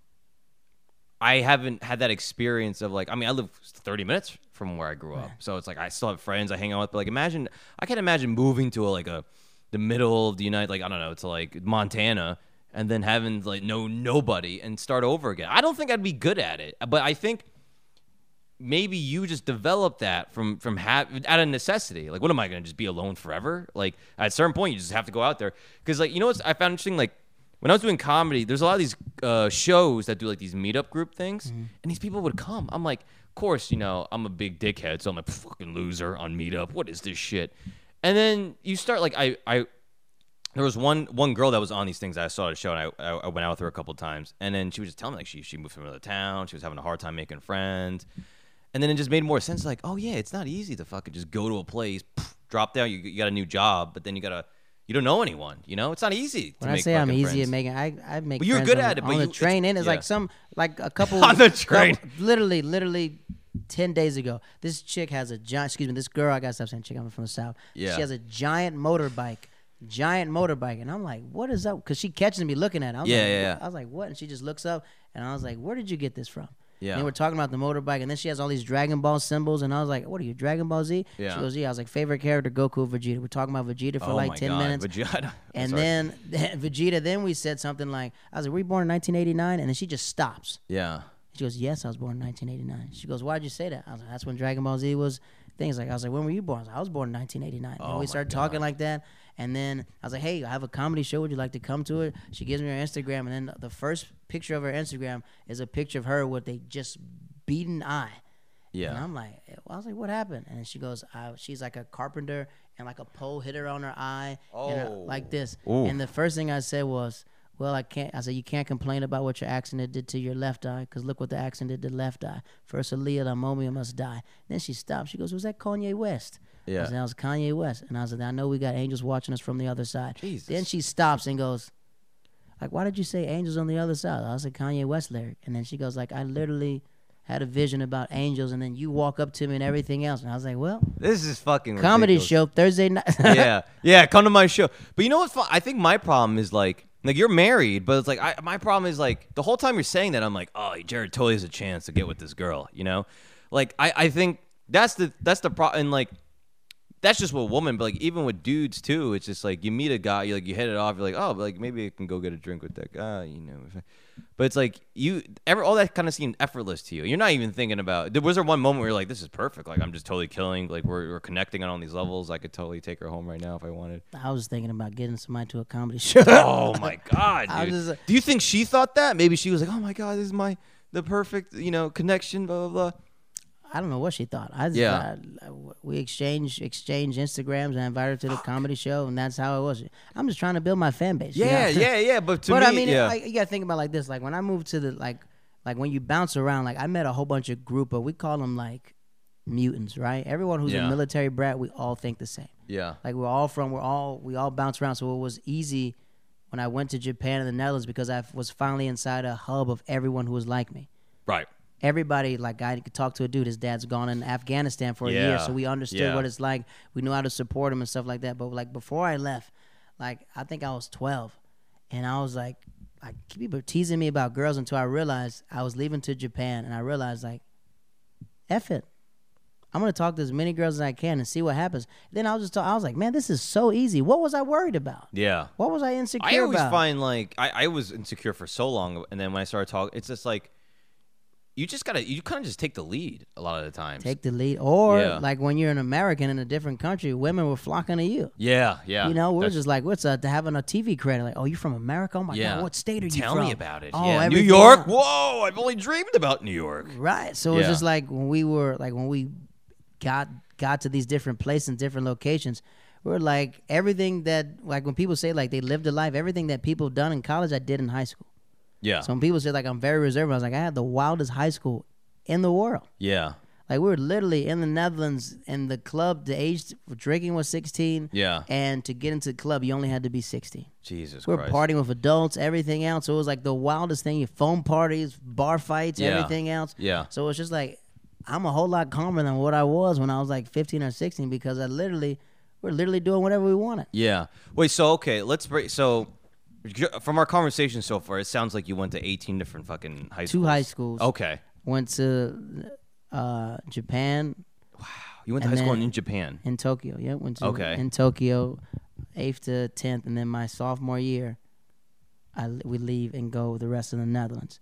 I haven't had that experience of like I mean I live 30 minutes from where I grew up, so it's like I still have friends I hang out with. But like imagine I can't imagine moving to a, like a the middle of the United like I don't know to like Montana and then having like no nobody and start over again. I don't think I'd be good at it, but I think maybe you just develop that from from ha- out of necessity. Like, what am I going to just be alone forever? Like, at a certain point, you just have to go out there because, like, you know what I found interesting? Like, when I was doing comedy, there's a lot of these uh, shows that do like these meetup group things, and these people would come. I'm like, of course, you know, I'm a big dickhead, so I'm a fucking loser on meetup. What is this shit? And then you start like I I there was one one girl that was on these things I saw at a show, and I, I, I went out with her a couple times, and then she was just telling me like she she moved from another town, she was having a hard time making friends, and then it just made more sense. Like, oh yeah, it's not easy to fucking just go to a place, pff, drop down, you, you got a new job, but then you gotta you don't know anyone, you know, it's not easy. To when I say I'm easy friends. at making, I I make. But you're good on, at it, but on you- the train. And it's yeah. like some like a couple On the train. couple- literally, literally. Ten days ago, this chick has a giant. Excuse me, this girl. I gotta stop saying chick. I'm from the south. Yeah. She has a giant motorbike, giant motorbike, and I'm like, what is up? Because she catches me looking at it. I was Yeah, like, yeah, yeah. I was like, what? And she just looks up, and I was like, where did you get this from? Yeah. And we're talking about the motorbike, and then she has all these Dragon Ball symbols, and I was like, "What are you, Dragon Ball Z?" Yeah. She goes, "Yeah." I was like, "Favorite character, Goku, Vegeta." We're talking about Vegeta for oh like my ten God, minutes, Vegeta. and Sorry. then Vegeta. Then we said something like, "I was like, were you born in 1989?" And then she just stops. yeah, She goes, "Yes, I was born in 1989." She goes, "Why'd you say that?" I was like, "That's when Dragon Ball Z was things." Like I was like, "When were you born?" I was, like, I was born in 1989. Oh and we started talking like that, and then I was like, "Hey, I have a comedy show. Would you like to come to it?" She gives me her Instagram, and then the first picture of her Instagram is a picture of her with a just beaten eye. Yeah. And I'm like, eh, I was like, what happened? And she goes, she's like a carpenter, and like a pole hit her on her eye, Oh. like this. Oof. And the first thing I said was, well, I can't. I said, you can't complain about what your accident did to your left eye, because look what the accident did to the left eye. First, Aaliyah, the momia must die. Then she stopped. She goes, was that Kanye West? I Yeah. said, that was Kanye West. And I said, I know we got angels watching us from the other side. Jesus. Then she stops and goes, like, why did you say angels on the other side? I was like, Kanye West lyric. And then she goes, like, I literally had a vision about angels, and then you walk up to me and everything else. And I was like, well, this is fucking comedy ridiculous. show Thursday night. yeah, yeah. Come to my show. But you know what's fun? I think my problem is like, like you're married, but it's like I, my problem is like the whole time you're saying that I'm like, oh, Jared totally has a chance to get with this girl. You know, like I, I think that's the that's the problem. And like that's just with women, but like even with dudes too, it's just like you meet a guy, you like you hit it off, you're like, oh, like maybe I can go get a drink with that guy, you know. But it's like you, ever all that kind of seemed effortless to you. You're not even thinking about. There was there one moment where you're like, this is perfect. Like I'm just totally killing. Like we're, we're connecting on all these levels. I could totally take her home right now if I wanted. I was thinking about getting somebody to a comedy show. Oh my god, dude. just- Do you think she thought that? Maybe she was like, oh my god, this is my the perfect you know connection. Blah blah blah. I don't know what she thought. I just, Yeah. I- uh, we exchanged exchanged Instagrams and I invited her to the comedy show, and that's how it was. I'm just trying to build my fan base. you Yeah, know? yeah, yeah. But to but me, I mean, yeah. I, you gotta think about like this. Like when I moved to the like, like when you bounce around, like I met a whole bunch of group of we call them like mutants, right? Everyone who's Yeah. a military brat, we all think the same. yeah. Like we're all from, we're all we all bounce around. So it was easy when I went to Japan and the Netherlands because I was finally inside a hub of everyone who was like me. Right. Everybody, like I could talk to a dude. His dad's gone in Afghanistan for a year, so we understood Yeah. what it's like. We knew how to support him and stuff like that. But like before I left, like I think I was twelve, and I was like, like people were teasing me about girls until I realized I was leaving to Japan, and I realized like, F it. I'm gonna talk to as many girls as I can and see what happens. Then I was just, talk- I was like, man, this is so easy. What was I worried about? Yeah. What was I insecure I always about? find like I, I was insecure for so long, and then when I started talking, it's just like you just gotta you kind of just take the lead a lot of the times. Take the lead, or Yeah. like when you're an American in a different country, women were flocking to you. yeah, yeah. You know, we're That's- just like, what's to having a TV credit? Like, oh, you're from America? Oh my yeah. god, what state are you Tell from? me about it. Oh, yeah. New York. else. Whoa! I've only dreamed about New York. Right. So it's just like when we were like when we got got to these different places and different locations, we're like everything that like when people say like they lived a life, everything that people done in college, I did in high school. Yeah. So when people say like I'm very reserved, I was like I had the wildest high school in the world. yeah. Like we were literally in the Netherlands, in the club, the age for drinking was 16, Yeah. and to get into the club, you only had to be 16. Jesus Christ. we're Christ. partying with adults, everything else. So it was like the wildest thing. Phone parties, bar fights, Yeah. everything else. Yeah. So it's just like I'm a whole lot calmer than what I was when I was like 15 or 16 because I literally, we're literally doing whatever we wanted. Yeah. Wait. So okay, let's break. So from our conversation so far, it sounds like you went to 18 different fucking high schools. Two high schools. Okay. Went to uh, Japan Wow. You went to high school in Japan. in Tokyo. Yeah, went to Okay. in Tokyo, eighth to tenth, and then my sophomore year, I we leave and go the rest of the Netherlands,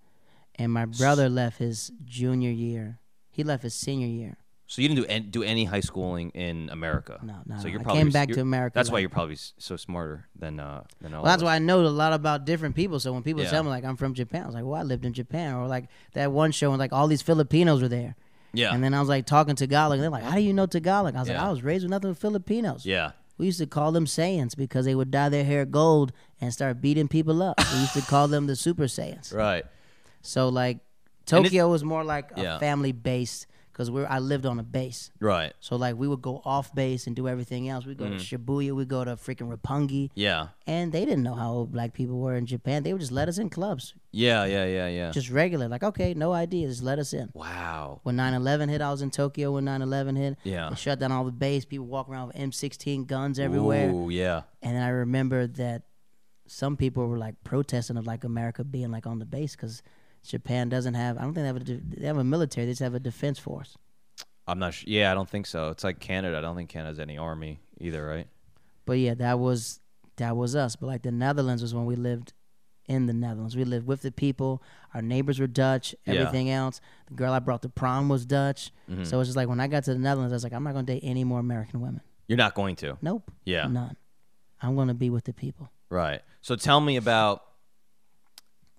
and my brother left his junior year. He left his senior year. So you didn't do any, do any high schooling in America. No, no, So you're I probably came back to America. That's why you're probably so smarter than uh than all. Well, that's why I know a lot about different people. So when people Yeah. tell me like I'm from Japan, I was like, well, I lived in Japan, or like that one show and like all these Filipinos were there, Yeah. and then I was like talking Tagalog, and they're like, how do you know Tagalog? I was Yeah. like, I was raised with nothing but Filipinos. yeah. We used to call them Saiyans because they would dye their hair gold and start beating people up. we used to call them the Super Saiyans. Right. So like Tokyo was more like a Yeah. family base because we're I lived on a base. Right. So like we would go off base and do everything else. We go Mm. to Shibuya, we go to freaking Roppongi, Yeah. and they didn't know how old black people were in Japan. They would just let us in clubs, Yeah. Yeah. Yeah. Yeah. just regular. Like okay, no idea, just let us in. wow. When 9/11 hit, I was in Tokyo. When 9/11 hit, Yeah. they shut down all the base. People walk around with M16 guns everywhere. Ooh, yeah. And I remember that some people were like protesting of like America being like on the base because Japan doesn't have. I don't think they have a de- they have a military. They just have a defense force. I'm not. sure. yeah, I don't think so. It's like Canada. I don't think Canada has any army either, right? But yeah, that was that was us. But like the Netherlands was when we lived in the Netherlands. We lived with the people. Our neighbors were Dutch. Yeah. Everything else. The girl I brought to prom was Dutch. Mhm. So it's just like when I got to the Netherlands, I was like, I'm not gonna date any more American women. You're not going to. Nope. Yeah. None. I'm gonna be with the people. Right. So tell me about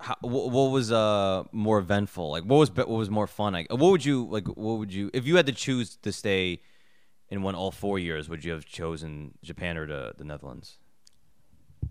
how, what, what was uh more eventful? Like what was what was more fun? Like what would you like? What would you if you had to choose to stay in one all four years? Would you have chosen Japan or the the Netherlands?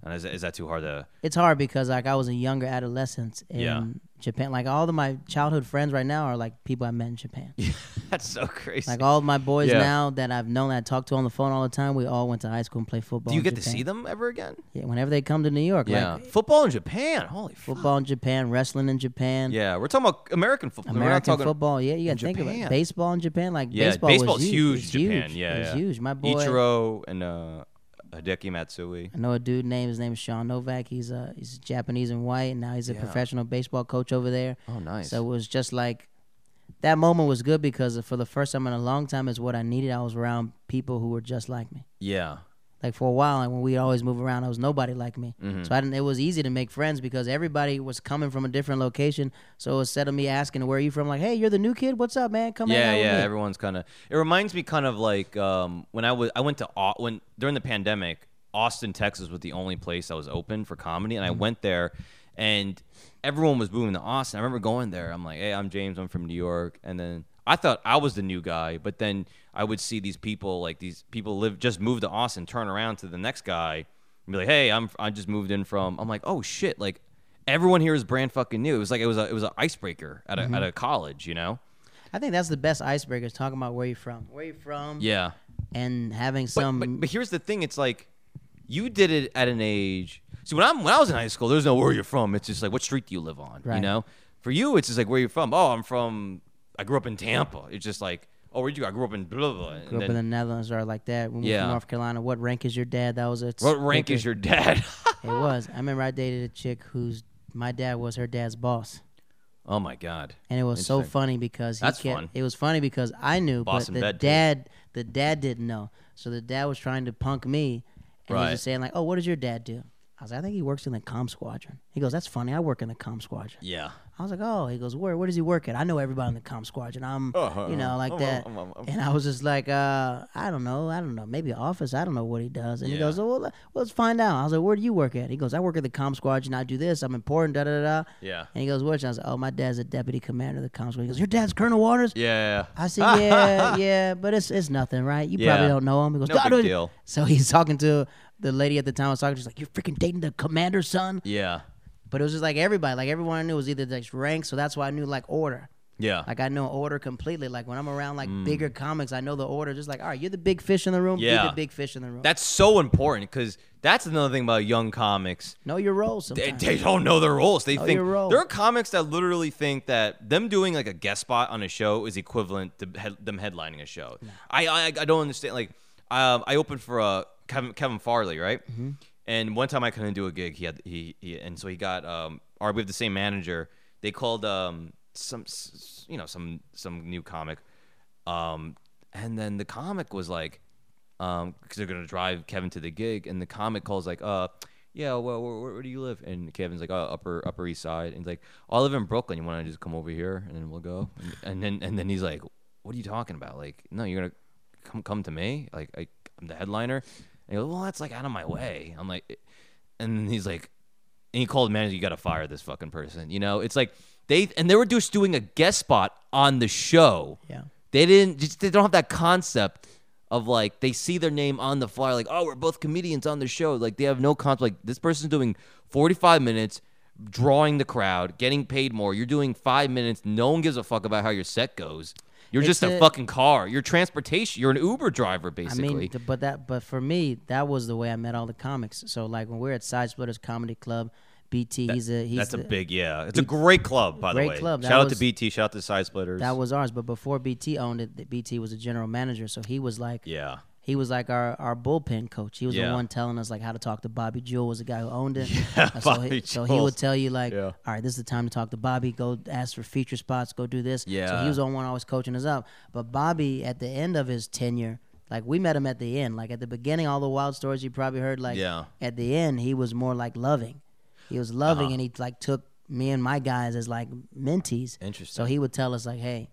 And is that, is that too hard to? it's hard because like I was a younger adolescent in Yeah. Japan. Like all of my childhood friends right now are like people I met in Japan. That's so crazy. Like all of my boys Yeah. now that I've known that I talk to on the phone all the time, we all went to high school and played football. Do you in get to Japan. see them ever again? Yeah, whenever they come to New York. Yeah. Like football in Japan. Holy fuck. football in Japan, wrestling in Japan. Yeah, we're talking about American football. we're not American talking football, yeah, you got to think about Japan. it. Baseball in Japan, like Yeah, baseball baseball's was huge It's in Japan. huge. Yeah, it's yeah. huge. My boy, Ichiro and uh, Hideki Matsui. I know a dude named his name is Sean Novak. He's uh he's Japanese and white, and now he's a Yeah. professional baseball coach over there. Oh, nice. So it was just like that moment was good because for the first time in a long time is what I needed. I was around people who were just like me. yeah. Like for a while, and when we always move around, I was nobody like me. Mhm. So I didn't. It was easy to make friends because everybody was coming from a different location. So instead of me asking where are you from, like, hey, you're the new kid. What's up, man? Come yeah, yeah. Everyone's kind of. It reminds me kind of like um, when I was I went to Au- when during the pandemic, Austin, Texas was the only place that was open for comedy, and I Mm-hmm. went there, and everyone was moving to Austin. I remember going there. I'm like, hey, I'm James. I'm from New York, and then I thought I was the new guy, but then I would see these people like these people live just moved to Austin, turn around to the next guy, and be like, hey, I'm I just moved in from. I'm like, oh shit, like. Everyone here is brand fucking new. It was like it was a it was an icebreaker at a Mm-hmm. at a college, you know. I think that's the best icebreakers. Talking about where you're from, where you're from, Yeah. and having some. but, but here's the thing: it's like you did it at an age. See, when I'm when I was in high school, there's no where you're from. It's just like what street do you live on? You know. For you, it's just like where you're from. Oh, I'm from. I grew up in Tampa. It's just like, oh, where'd you? go? I grew up in blah blah. grew up then, in the Netherlands or like that. We moved Yeah. from North Carolina. What rank is your dad? That was a what rank is your dad? It was. I remember I dated a chick whose my dad was her dad's boss. oh my god. And it was so funny because he That's kept, fun. it was funny because I knew, Boss but the bed, too. dad the dad didn't know. So the dad was trying to punk me and he was just saying like, "Oh, what does your dad do?" I was like, "I think he works in the comm squadron." He goes, "That's funny. I work in the comm squadron." Yeah. I was like, "Oh," he goes, "Where where does he work at?" I know everybody in the comm squad, and I'm, Uh-huh. you know, like Um, that. And I was just like, uh, I don't know, I don't know, maybe office. I don't know what he does. And he goes, oh, well, let- let's find out. I was like, where do you work at? He goes, I work at the comm squad, and I do this. I'm important. Da da da. Yeah. And he goes, which? I was like, oh, my dad's a deputy commander of the comm squad. He goes, your dad's Colonel Waters. Yeah. I said, yeah, yeah, but it's it's nothing, right? You Yeah. probably don't know him. He goes, No big deal. So he's talking to the lady at the time I was talking. She's like, you're freaking dating the commander's son. Yeah. But it was just like everybody, like everyone I knew was either like rank, so that's why I knew like order. Yeah. Like I know order completely. Like when I'm around like bigger comics, I know the order. Just like, all right, you're the big fish in the room. Be Yeah. the big fish in the room. That's so important because that's another thing about young comics. know your roles. They, they don't know their roles. They Know think role. there are comics that literally think that them doing like a guest spot on a show is equivalent to head, them headlining a show. I, I I don't understand. Like, um, I opened for uh, Kevin Kevin Farley, right? Mm-hmm. And one time I couldn't do a gig. He had he, he and so he got um. Or we have the same manager. They called um some you know some some new comic, um, and then the comic was like um, because they're gonna drive Kevin to the gig, and the comic calls like, uh, yeah, well, where, where, do you live? And Kevin's like, oh, upper Upper East Side, and he's like, oh, I live in Brooklyn. You want to just come over here, and then we'll go. And, and then and then he's like, what are you talking about? Like, no, you're gonna come come to me? Like, I, I'm the headliner. And he goes, well, that's like out of my way. I'm like, and he's like, and he called manager, you got to fire this fucking person. You know, it's like they and they were just doing a guest spot on the show. Yeah. They didn't. Just, they don't have that concept of like they see their name on the flyer, like oh we're both comedians on the show. Like they have no concept. Like this person's doing forty five minutes, drawing the crowd, getting paid more. You're doing five minutes. No one gives a fuck about how your set goes. You're just a, a- fucking car. You're transportation. You're an Uber driver, basically. I mean, but that, but for me, that was the way I met all the comics. So like when we're at Side Splitters Comedy Club, BT, he's a he's That's a big yeah. It's a great club, by the Great way. club. That Shout out to BT. Shout out to Side Splitters. That was ours, but before BT owned it, BT was a general manager. So he was like, yeah. He was like our, our bullpen coach. He was Yeah. the one telling us like how to talk to Bobby Jewell. Was the guy who owned it. Yeah, so, Bobby he, so he would tell you like, Yeah. all right, this is the time to talk to Bobby. Go ask for feature spots. Go do this. Yeah. So he was the one always coaching us up. But Bobby, at the end of his tenure, like we met him at the end. Like at the beginning, all the wild stories you probably heard. Like Yeah. at the end, he was more like loving. He was loving, Uh-huh. and he like took me and my guys as like mentees. Interesting. So he would tell us like, hey,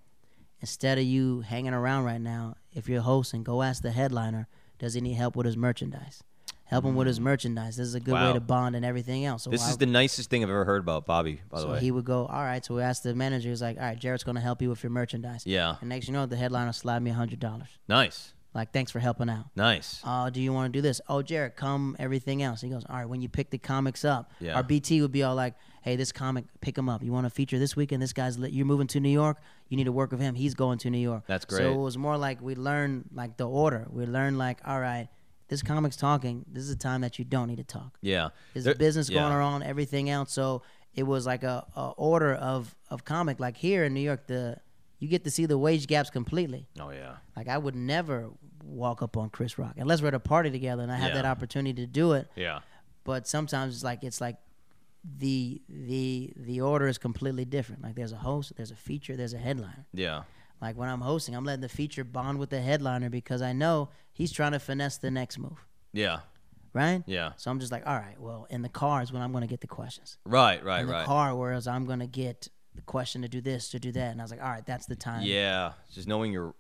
instead of you hanging around right now, if you're hosting, go ask the headliner, does he need help with his merchandise? Help him with his merchandise. This is a good way Mm. To bond and everything else. So This is the nicest thing I've ever heard about Bobby. By the so way. he would go, all right. So we asked the manager. He's like, all right, Jared's gonna help you with your merchandise. yeah. And next, you know, the headliner slide me a hundred dollars. Nice. Like, thanks for helping out. Nice. Uh, do you want to do this? Oh, Jared, come everything else. He goes, all right. When you pick the comics up, Yeah. our BT would be all like, hey, this comic, pick him up. You want to feature this weekend? This guy's lit. You're moving to New York. You need to work with him. He's going to New York. That's So great. it was more like we learned like the order. We learned like, all right, this comic's talking. This is a time that you don't need to talk. Yeah. There's There- a business yeah. going on, everything else. So it was like a, a order of of comic. Like here in New York, the you get to see the wage gaps completely. Oh yeah. Like I would never walk up on Chris Rock unless we're at a party together and I have Yeah. that opportunity to do it. Yeah. But sometimes it's like it's like the the the order is completely different. Like there's a host, there's a feature, there's a headliner. Yeah. Like when I'm hosting, I'm letting the feature bond with the headliner because I know he's trying to finesse the next move, Yeah. right? Yeah. So I'm just like, all right, well, in the car is when I'm going to get the questions. Right. Right. in the right. car, whereas I'm going to get the question to do this, to do that, and I was like, all right, that's the time. Yeah. Just knowing your,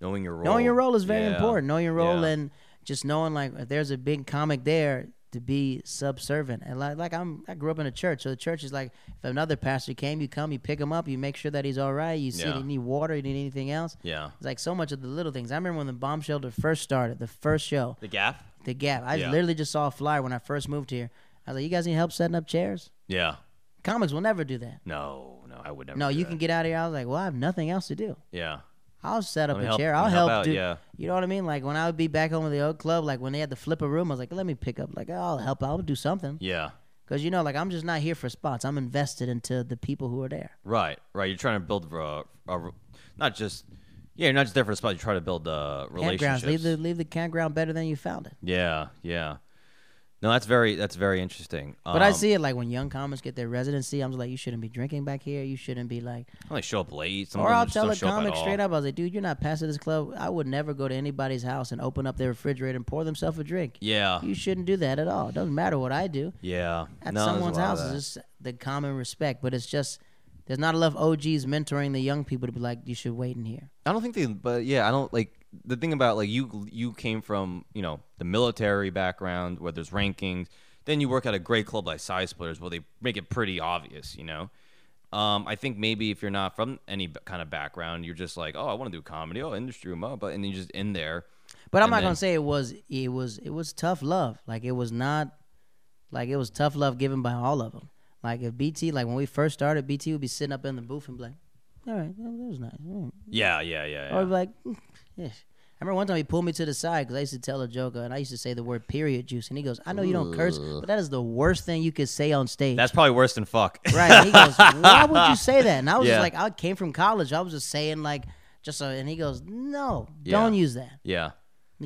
knowing your role. Knowing your role is very Yeah. important. Knowing your role Yeah. and just knowing like if there's a big comic there to be subservient. And like like I'm I grew up in a church, so the church is like if another pastor came, you come, you pick him up, you make sure that he's all right. You see, Yeah. you need water, you need anything else. Yeah. It's like so much of the little things. I remember when the bomb shelter first started, the first show, The gap. the Gap. I Yeah. literally just saw a flyer when I first moved here. I was like, "You guys need help setting up chairs?" Yeah. Comics will never do that. No. No. I would never. No, do you that. can get out of here. I was like, "Well, I have nothing else to do." Yeah. I'll set up a help- chair. let I'll help help. out, do, yeah. You know what I mean? Like when I would be back home with the old club, like when they had to flip a room, I was like, let me pick up. Like I'll help. I'll do something. Yeah. Because you know, like I'm just not here for spots. I'm invested into the people who are there. Right. Right. You're trying to build a, a not just. Yeah, you're not just there for the spot. You try to build uh, relationships. Leave the leave the campground better than you found it. Yeah, yeah. No, that's very that's very interesting. But I Um, see it like when young comics get their residency. I'm just like, you shouldn't be drinking back here. You shouldn't be like. When they show up late, some Or them I'll just tell don't a show up at comic all. straight up. I was like, dude, you're not passing this club. I would never go to anybody's house and open up their refrigerator and pour themselves a drink. Yeah, You shouldn't do that at all. It doesn't matter what I do. yeah. at no, there's a someone's lot of house that. is just the common respect. But it's just there's not enough OGs mentoring the young people to be like, you should wait in here. I don't think they, but yeah, I don't like the thing about like you. You came from you know the military background where there's rankings. Then you work at a great club like Side Splitters where they make it pretty obvious, you know. Um, I think maybe if you're not from any kind of background, you're just like, oh, I want to do comedy, oh, industry room, but and then you're just in there. But I'm not then- gonna say it was it was it was tough love. Like it was not like it was tough love given by all of them. Like if BT, like when we first started, BT would be sitting up in the booth and be like, all right, that was nice. Yeah, yeah, yeah. Or yeah. be like, "Mm, yes. I remember one time he pulled me to the side because I used to tell a joke uh, and I used to say the word period juice. And he goes, I know you don't curse, but that is the worst thing you could say on stage. That's probably worse than fuck. right. And he goes, Why would you say that? And I was Yeah. just like, I came from college. I was just saying, like, just, uh, and he goes, No, Yeah. don't use that. yeah. And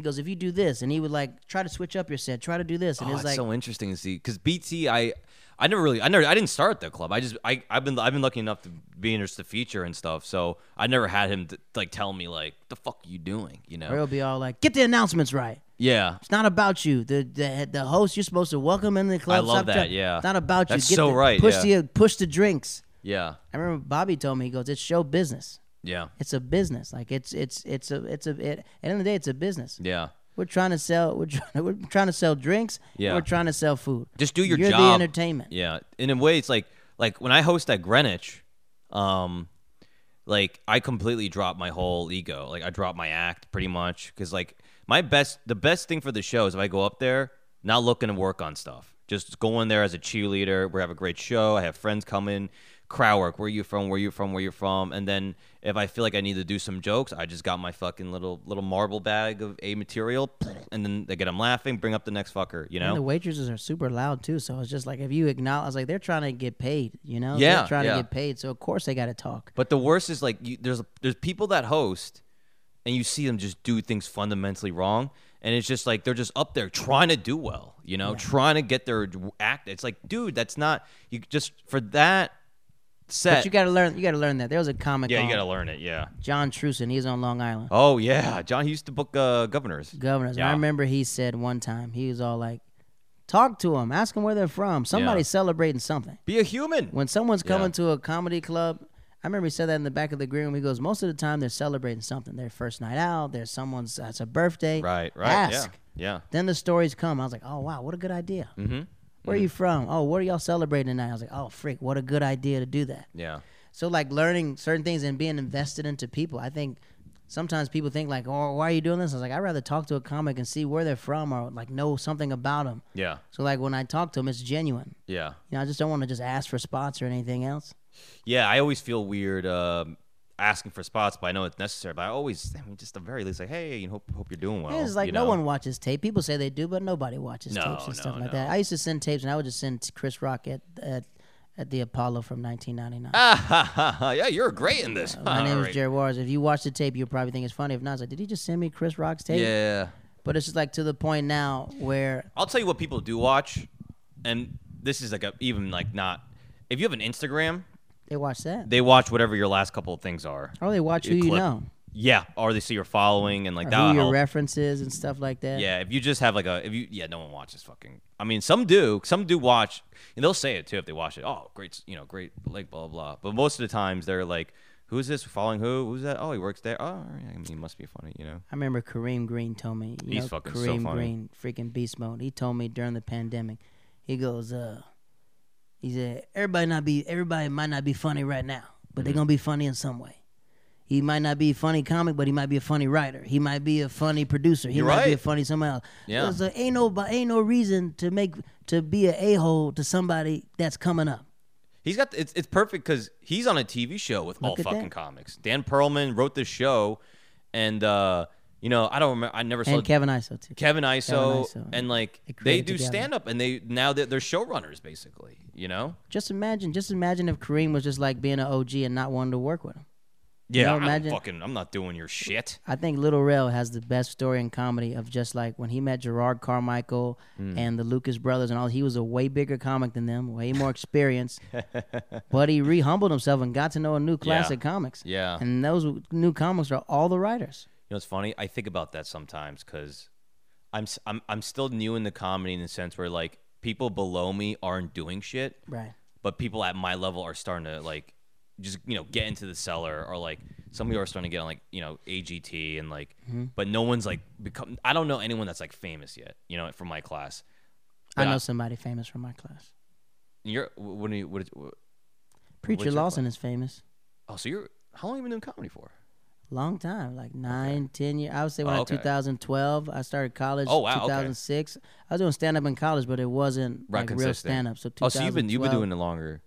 he goes, If you do this, and he would like try to switch up your set, try to do this. And Oh, it was it's like, so interesting to see because BT, I, I never really, I never, I didn't start at the club. I just, I, I've been, I've been lucky enough to be in just the feature and stuff. So I never had him to, like tell me like, the fuck are you doing? You know? or he'll be all like, Get the announcements right. Yeah. It's not about you. The the, the host, you're supposed to welcome in the club. I love Stop that, trying- yeah. It's not about That's you. Get so the, right, Push yeah. the push the drinks. Yeah. I remember Bobby told me he goes, "It's show business. Yeah. It's a business. Like it's it's it's a it's a it, at the end of the day, it's a business. Yeah. We're trying to sell. We're trying. We're trying to sell drinks. Yeah. We're trying to sell food. Just do your You're job. the entertainment. Yeah. In a way, it's like, like when I host at Greenwich, um, like I completely drop my whole ego. Like I drop my act pretty much because like my best, the best thing for the show is if I go up there not looking to work on stuff, just go in there as a cheerleader. We have a great show. I have friends coming. Crowd work. Where you from? Where you from? Where you're from? And then if I feel like I need to do some jokes, I just got my fucking little little marble bag of a material, and then they get them laughing. Bring up the next fucker. You know? And the waitresses are super loud too. So it's just like if you acknowledge, I was like, they're trying to get paid. You know? Yeah, They're trying yeah. to get paid. So of course they got to talk. But the worst is like you, there's there's people that host, and you see them just do things fundamentally wrong, and it's just like they're just up there trying to do well, you know, trying to get their act. It's like, dude, that's not you just for that set. But you got to learn. You got to learn that. There was a comic. yeah, you got to learn it. Yeah. John Truson. He's on Long Island. Oh yeah, John he used to book uh, governors. governors. Yeah. I remember he said one time he was all like, "Talk to them, ask them where they're from. Somebody's celebrating something. Be a human. When someone's Yeah. coming to a comedy club." I remember he said that in the back of the green room. He goes, "Most of the time, they're celebrating something. Their first night out. There's someone's. It's a birthday. right. Right. Ask. Yeah. Then the stories come. I was like, "Oh wow, what a good idea. Mm-hmm. Where are you from? Oh, what are y'all celebrating tonight?" I was like, "Oh freak, what a good idea to do that." Yeah. So like learning certain things and being invested into people. I think sometimes people think like, "Oh, why are you doing this?" I was like, "I'd rather talk to a comic and see where they're from or like know something about them." Yeah. So like when I talk to them, it's genuine. Yeah. You know, I just don't want to just ask for spots or anything else. Yeah, I always feel weird um, asking for spots, but I know it's necessary. But I always, I mean, just the very least, like, hey, you know, hope, hope you're doing well. it's like you no know? one watches tape. People say they do, but nobody watches No, tapes and stuff no, like no. that. I used to send tapes, and I would just send Chris Rock at at, at the Apollo from 1999. Ah, ha, ha, ha. yeah, you're great in this. My name All is right. Jared Waters. If you watch the tape, you'll probably think it's funny. If not, it's like, did he just send me Chris Rock's tape? Yeah, But it's just like to the point now where I'll tell you what people do watch, and this is like a even like not. If you have an Instagram, they watch that. they watch whatever your last couple of things are. Or they watch who Your you know. Yeah, or they see your following and like Or that. who your help. references and stuff like that. Yeah, if you just have like a if you yeah, no one watches fucking. I mean, some do. Some do watch. And they'll say it too if they watch it. Oh, great, you know, great, like blah blah. blah. But most of the times they're like, "Who's this? Following who? Who's that? Oh, he works there. Oh. I mean, he must be funny, you know." I remember Kareem Green told me. You He's know, fucking so Kareem funny. Green, freaking beast mode. He told me during the pandemic. He goes, uh, he said, everybody not be, everybody might not be funny right now, but Mm-hmm. they're gonna be funny in some way. He might not be a funny comic, but he might be a funny writer. He might be a funny producer. He You're might be a funny somebody else. Yeah. So ain't no, ain't no reason to make to be a a hole to somebody that's coming up. He's got it's it's perfect because he's on a TV show with all Look at fucking that. comics. Dan Perlman wrote this show, and uh, you know I don't remember. I never saw And Kevin Iso too. Kevin Iso, Kevin Iso, and like They do together. stand up, and they now they're, they're showrunners basically. You know? Just imagine, just imagine if Kareem was just like being an OG and not wanting to work with him. Yeah, know, I'm imagine- fucking. I'm not doing your shit. I think Lil Rel has the best story in comedy of just like when he met Jerrod Carmichael Mm. and the Lucas brothers and all. He was a way bigger comic than them, way more experienced, but he re-humbled himself and got to know a new class Yeah. of comics. Yeah. And those new comics are all the writers. You know, it's funny. I think about that sometimes because I'm I'm I'm still new in the comedy in the sense where like people below me aren't doing shit, Right. but people at my level are starting to like just you know get into the cellar or like some people are starting to get on like you know AGT and like, Mm-hmm. but no one's like become. I don't know anyone that's like famous yet. You know, from my class. I But know somebody famous from my class. You're what do you what? Is, what Preacher Lawson is famous. oh, so you're how long have you been doing comedy for? Long time, like nine, ten years. I would say when Oh, okay. 2012, I started college. Oh, wow, okay. 2006. I was doing stand up in college, but it wasn't Right, like real stand up. So Oh, so you've been you've been doing it longer.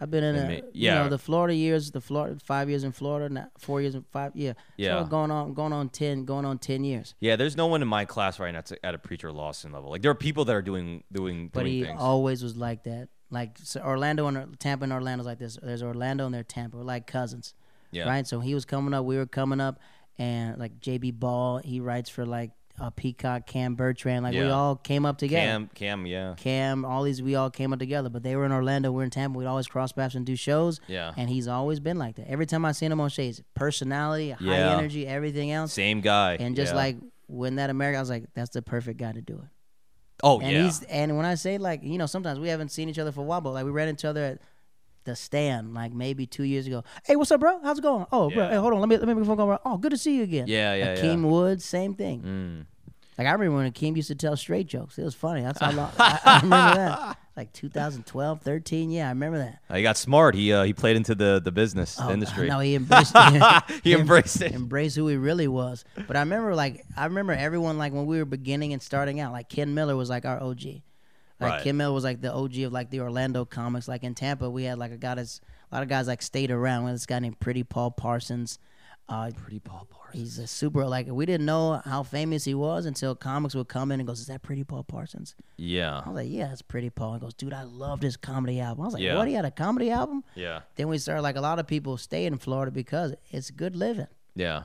I've been in a, you yeah. know the Florida years, the Florida five years in Florida, now four years and five yeah, Yeah. so going on going on ten going on ten years. Yeah, there's no one in my class right now that's at a preacher Lawson level. Like there are people that are doing doing But doing he things. always was like that. Like so Orlando and Tampa and Orlando's like this. There's Orlando and there's Tampa. We're like cousins, yeah. right? So he was coming up, we were coming up, and like JB Ball, he writes for like uh, Peacock, Cam Bertrand. Like we Yeah. all came up together. Cam, Cam, yeah, Cam, all these we all came up together. But they were in Orlando, we're in Tampa. We'd always cross paths and do shows. yeah. And he's always been like that. Every time I seen him on stage, personality, high energy, everything else. Same guy. And just yeah. like when that America, I was like, that's the perfect guy to do it. oh and yeah, he's and when I say like, you know, sometimes we haven't seen each other for a while, but like we ran into each other at the stand like maybe two years ago. Hey, what's up, bro? How's it going? Oh, bro, hey, hold on, let me let me before going. Oh, good to see you again. yeah, yeah, Akeem yeah. Woods, same thing. Mm. Like I remember when Akeem used to tell straight jokes. It was funny. That's how long I, I remember that. Like 2012, 13. Yeah, I remember that. Uh, he got smart. He uh, he played into the the business, Oh, the industry. No, he embraced. It. He embraced it. embrace who he really was. But I remember like I remember everyone like when we were beginning and starting out, like Ken Miller was like our OG. Like Right. Miller was like the OG of like the Orlando comics. Like in Tampa, we had like a guy that's a lot of guys like stayed around. We had this guy named Pretty Paul Parsons. Uh, Pretty Paul Parsons. he's a super like we didn't know how famous he was until comics would come in and goes, "Is that Pretty Paul Parsons?" Yeah, I was like, "Yeah, it's Pretty Paul." And goes, "Dude, I loved his comedy album." I was like, Yeah. "What? He had a comedy album?" yeah, Then we started like a lot of people stay in Florida because it's good living, yeah.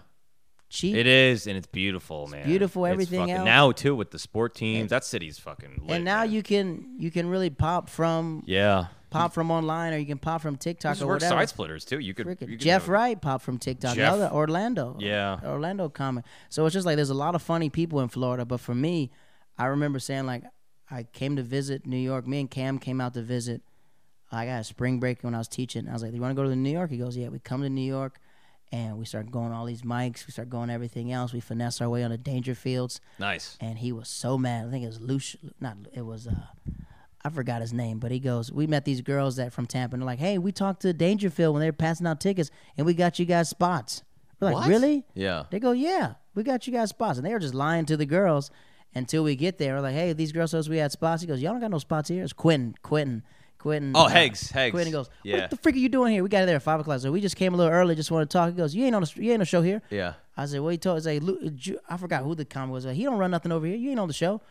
Cheap. It is, and it's beautiful, man. beautiful, It's everything fucking- else. Now too with the sport teams, that city's fucking. Lit, and now man. you can you can really pop from Yeah. pop from online or you can pop from TikTok or whatever. side splitters too. You could. You could Jeff Wright pop from TikTok. Jeff- Another Orlando. Yeah. Orlando comic. So it's just like there's a lot of funny people in Florida. But for me, I remember saying like I came to visit New York. Me and Cam came out to visit. I got a spring break when I was teaching. I was like, "Do "You want to go to New York?" He goes, "Yeah." We come to New York, and we start going all these mics. We start going everything else. We finesse our way on the Dangerfields, Nice. and he was so mad. I think it was Lucia. Not it was. uh I forgot his name, but he goes, "We met these girls that from Tampa, and they're like, hey, we talked to Dangerfield when they were passing out tickets, and we got you guys spots." We're like, What? "Really?" Yeah. They go, "Yeah, we got you guys spots," and they were just lying to the girls until we get there. We're like, "Hey, these girls told us we had spots." He goes, "Y'all don't got no spots here." It's Quentin, Quentin, Quentin. Oh, uh, Heggs, Heggs. Quentin goes, Yeah. "What the freak are you doing here?" We got there at five o'clock, so we just came a little early, just want to talk. He goes, "You ain't on the, you ain't on the show here." Yeah. I said, "Well, he told us, like, I forgot who the comic was. Like, he don't run nothing over here. You ain't on the show."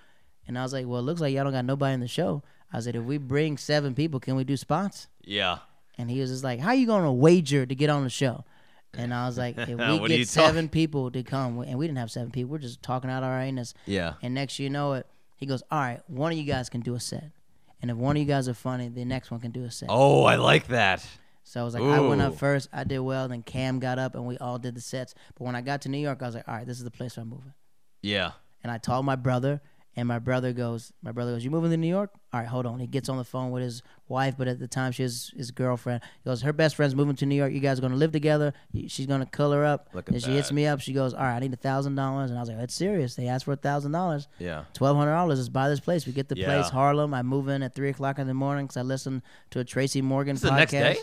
And I was like, "Well, it looks like y'all don't got nobody in the show." I said, "If we bring seven people, can we do spots?" Yeah. And he was just like, "How you gonna wager to get on the show?" And I was like, "If we get you seven people to come, and we didn't have seven people, we're just talking out our anus." Yeah. And next you know it, he goes, "All right, one of you guys can do a set, and if one of you guys are funny, the next one can do a set." Oh, I like that. So I was like, I went up first, I did well, then Cam got up, and we all did the sets. But when I got to New York, I was like, all right, this is the place where I'm moving. Yeah. And I told my brother, and my brother goes, my brother goes, you moving to New York? All right, hold on. He gets on the phone with his wife, but at the time she was his girlfriend. He goes, her best friend's moving to New York. You guys are gonna live together. She's gonna color up. Look at and she hits me up. She goes, all right, I need a thousand dollars. And I was like, that's serious. They asked for a thousand dollars. Yeah. Twelve hundred dollars. Let's buy this place. We get the Yeah. place, Harlem. I move in at three o'clock in the morning because I listen to a Tracy Morgan This podcast. the next day?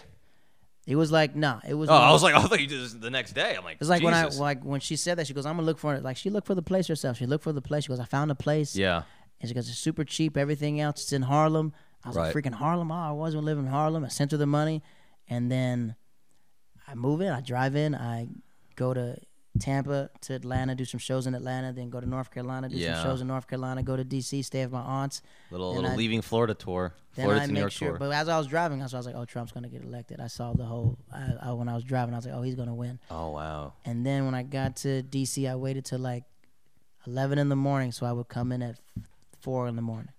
It was like nah. It was. Oh, I was like, I thought you did this the next day. I'm like, It's like when I Jesus. like when she said that she goes, "I'm gonna look for it." Like she looked for the place herself. She looked for the place. She goes, "I found a place." Yeah. And she goes, "It's super cheap. Everything else. It's in Harlem." I was Right. like, "Freaking Harlem!" Oh, I was gonna live in Harlem. I sent her the money, and then I move in. I drive in. I go to Tampa to Atlanta, do some shows in Atlanta, then go to North Carolina, do Yeah. some shows in North Carolina, go to DC, stay with my aunts. Little little I- leaving Florida tour. Florida to New make York sure. tour. But as I was driving, I was, I was like, "Oh, Trump's gonna get elected." I saw the whole. I, I, when I was driving, I was like, "Oh, he's gonna win." oh wow. And then when I got to DC, I waited till like 11 in the morning, so I would come in at four in the morning.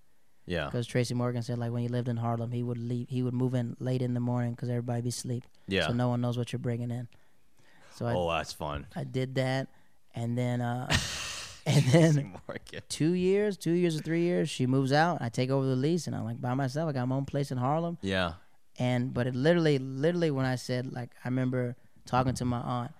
Yeah. Because Tracy Morgan said like when he lived in Harlem, he would leave, he would move in late in the morning because everybody be asleep, Yeah. so no one knows what you're bringing in. So I, oh, that's fun. I did that, and then uh, and then two years, two years or three years, she moves out. I take over the lease, and I'm like by myself. I got my own place in Harlem, Yeah. and but it literally, literally, when I said like, I remember talking to my aunt,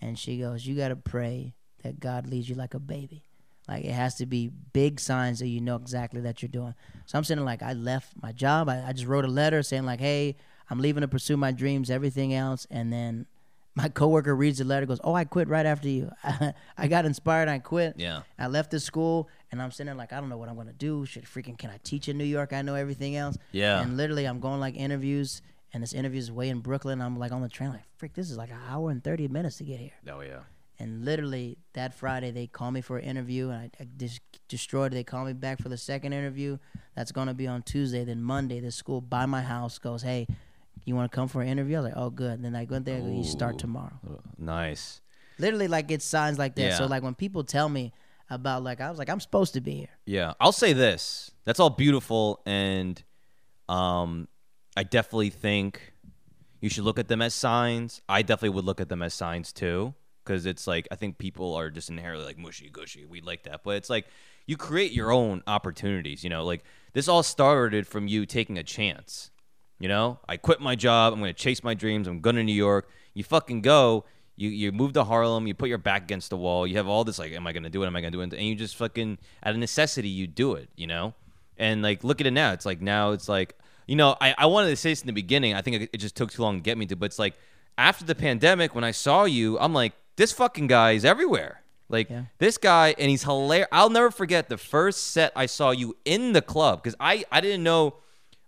and she goes, "You gotta pray that God leads you like a baby. Like it has to be big signs that you know exactly that you're doing." So I'm sitting like, I left my job. I, I just wrote a letter saying like, "Hey, I'm leaving to pursue my dreams, everything else," and then. My coworker reads the letter, goes, "Oh, I quit right after you. I got inspired. I quit. Yeah. I left the school, and I'm sitting there like, I don't know what I'm gonna do. Should freaking can I teach in New York? I know everything else. Yeah. And literally, I'm going like interviews, and this interview is way in Brooklyn. I'm like on the train, like, freak, this is like an hour and 30 minutes to get here. Oh yeah. And literally that Friday, they call me for an interview, and I, I just destroyed it. They call me back for the second interview. That's going to be on Tuesday. Then Monday, the school by my house goes, hey, you want to come for an interview? I was like, oh, good. And then I went there, and you start tomorrow. Nice. Literally, like, it's signs like that. So, like, when people tell me about, like, I was like, I'm supposed to be here. Yeah, I'll say this. That's all beautiful, and um, I definitely think you should look at them as signs. I definitely would look at them as signs too, because it's like I think people are just inherently like mushy gushy. We like that, but it's like you create your own opportunities. You know, like this all started from you taking a chance. You know, I quit my job. I'm going to chase my dreams. I'm going to New York. You fucking go. You you move to Harlem. You put your back against the wall. You have all this like, am I going to do it? Am I going to do it? And you just fucking out of necessity, you do it. You know, and like look at it now. It's like now it's like you know I I wanted to say this in the beginning. I think it, it just took too long to get me to. But it's like after the pandemic, when I saw you, I'm like this fucking guy is everywhere. Like Yeah. this guy, and he's hilarious. I'll never forget the first set I saw you in the club because I I didn't know.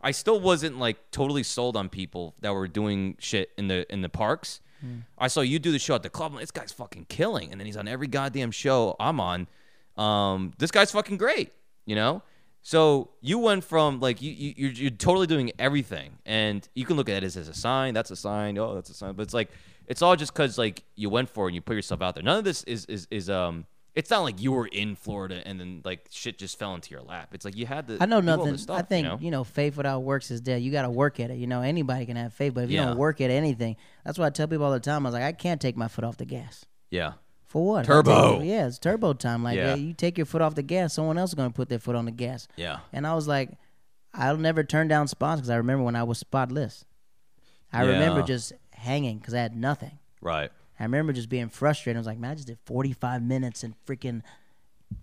I still wasn't like totally sold on people that were doing shit in the in the parks. I saw you do the show at the club. I'm like, this guy's fucking killing, and then he's on every goddamn show I'm on. Um, this guy's fucking great, you know. So you went from like you, you you're, you're totally doing everything, and you can look at it as, as a sign. That's a sign. Oh, that's a sign. But it's like it's all just because like you went for it and you put yourself out there. None of this is is is um. It's not like you were in Florida and then like shit just fell into your lap. It's like you had to. I know nothing. stuff, I think you know? faith without works is dead. You got to work at it. You know, anybody can have faith, but if you Yeah. don't work at anything, that's why I tell people all the time. I was like, I can't take my foot off the gas. Yeah. For what? Turbo. Take- yeah, it's turbo time. Like, Yeah. yeah, you take your foot off the gas, someone else is gonna put their foot on the gas. Yeah. And I was like, I'll never turn down spots because I remember when I was spotless. I remember just hanging because I had nothing. Right. I remember just being frustrated. I was like, man, I just did 45 minutes and freaking,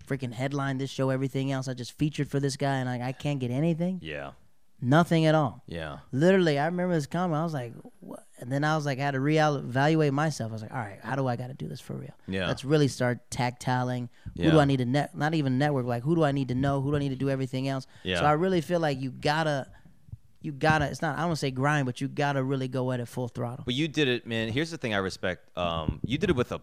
freaking headline this show, everything else. I just featured for this guy, and I, I can't get anything, Yeah. nothing at all. Yeah. Literally, I remember this comment. I was like, what? And then I was like, I had to reevaluate myself. I was like, all right, how do I got to do this for real? Yeah. Let's really start tactiling. Who Yeah. do I need to net? Not even network. Like, who do I need to know? Who do I need to do everything else? Yeah. So I really feel like you gotta, you gotta. It's not. I don't say grind, but you gotta really go at it full throttle. But you did it, man. Here's the thing I respect. Um, you did it with a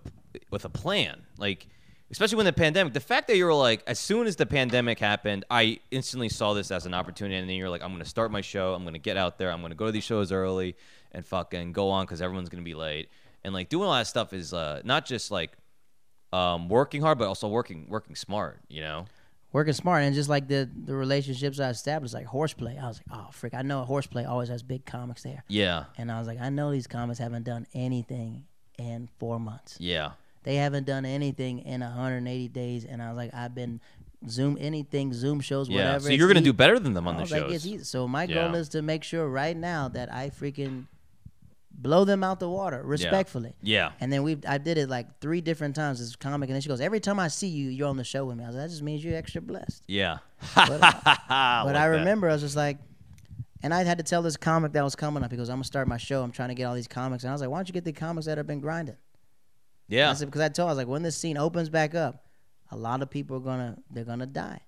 with a plan. Like, especially when the pandemic. The fact that you were like, as soon as the pandemic happened, I instantly saw this as an opportunity, and then you're like, I'm gonna start my show. I'm gonna get out there. I'm gonna go to these shows early and fucking go on because everyone's gonna be late. And like doing all that stuff is uh, not just like um, working hard, but also working working smart. You know? Working smart and just like the the relationships I established, like horseplay. I was like, oh frick, I know horseplay always has big comics there, Yeah. and I was like, I know these comics haven't done anything in four months. Yeah. They haven't done anything in 180 days, and I was like, I've been Zoom anything, Zoom shows, Yeah. whatever. So you're gonna ea- do better than them on the was like, shows. So my Yeah. goal is to make sure right now that I freaking blow them out the water respectfully. yeah. And then we, I did it like three different times. This comic, and then she goes, "Every time I see you, you're on the show with me." I was like, "That just means you're extra blessed." Yeah. But, uh, but but I remember I was just like, and I had to tell this comic that was coming up. He goes, "I'm gonna start my show. I'm trying to get all these comics." And I was like, "Why don't you get the comics that have been grinding?" Yeah. I said because I told I was like, when this scene opens back up, a lot of people are gonna they're gonna die.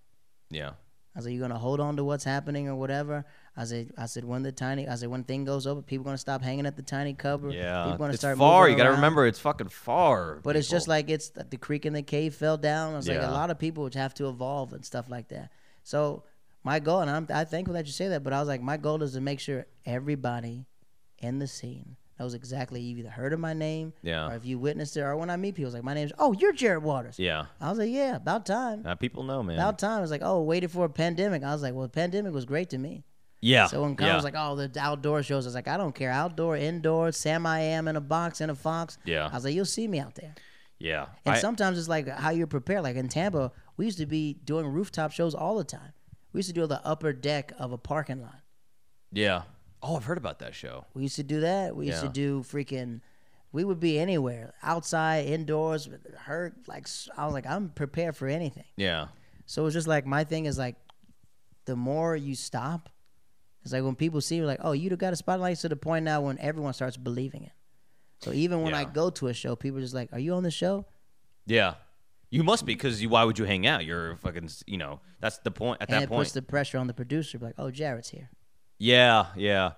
Yeah. I said, you're gonna hold on to what's happening or whatever. I said, I said when the tiny, I said when thing goes over, people gonna stop hanging at the Tiny Cupboard. Yeah, people gonna it's start far. You got to around. remember, it's fucking far. But it's just like it's the, the creek in the cave fell down. I was like, a lot of people would have to evolve and stuff like that. So my goal, and I'm I thankful that you say that, but I was like, my goal is to make sure everybody in the scene knows exactly you either heard of my name, Yeah. or if you witnessed it, or when I meet people, it's like my name's oh you're Jared Waters. yeah, I was like, yeah, about time. uh, people know, man. About time. It was like, oh, waited for a pandemic. I was like, well, the pandemic was great to me. Yeah, So when Con yeah, was like, oh, the outdoor shows, I was like, I don't care. Outdoor, indoor, Sam I am in a box, in a fox. Yeah. I was like, you'll see me out there. yeah. And I- sometimes it's like how you're prepared. Like in Tampa, we used to be doing rooftop shows all the time. We used to do the upper deck of a parking lot. yeah. Oh, I've heard about that show. We used to do that. We used Yeah. to do freaking. We would be anywhere, outside, indoors. Hurt like I was like, I'm prepared for anything. Yeah, So it's just like my thing is like, the more you stop, it's like when people see you, like, oh, you got a spotlight to the point now when everyone starts believing it. So even when I go to a show, people are just like, are you on the show? yeah. You must be because you. Why would you hang out? You're fucking. You know, that's the point. At And that it point. puts the pressure on the producer, like, oh, Jared's here. yeah, yeah.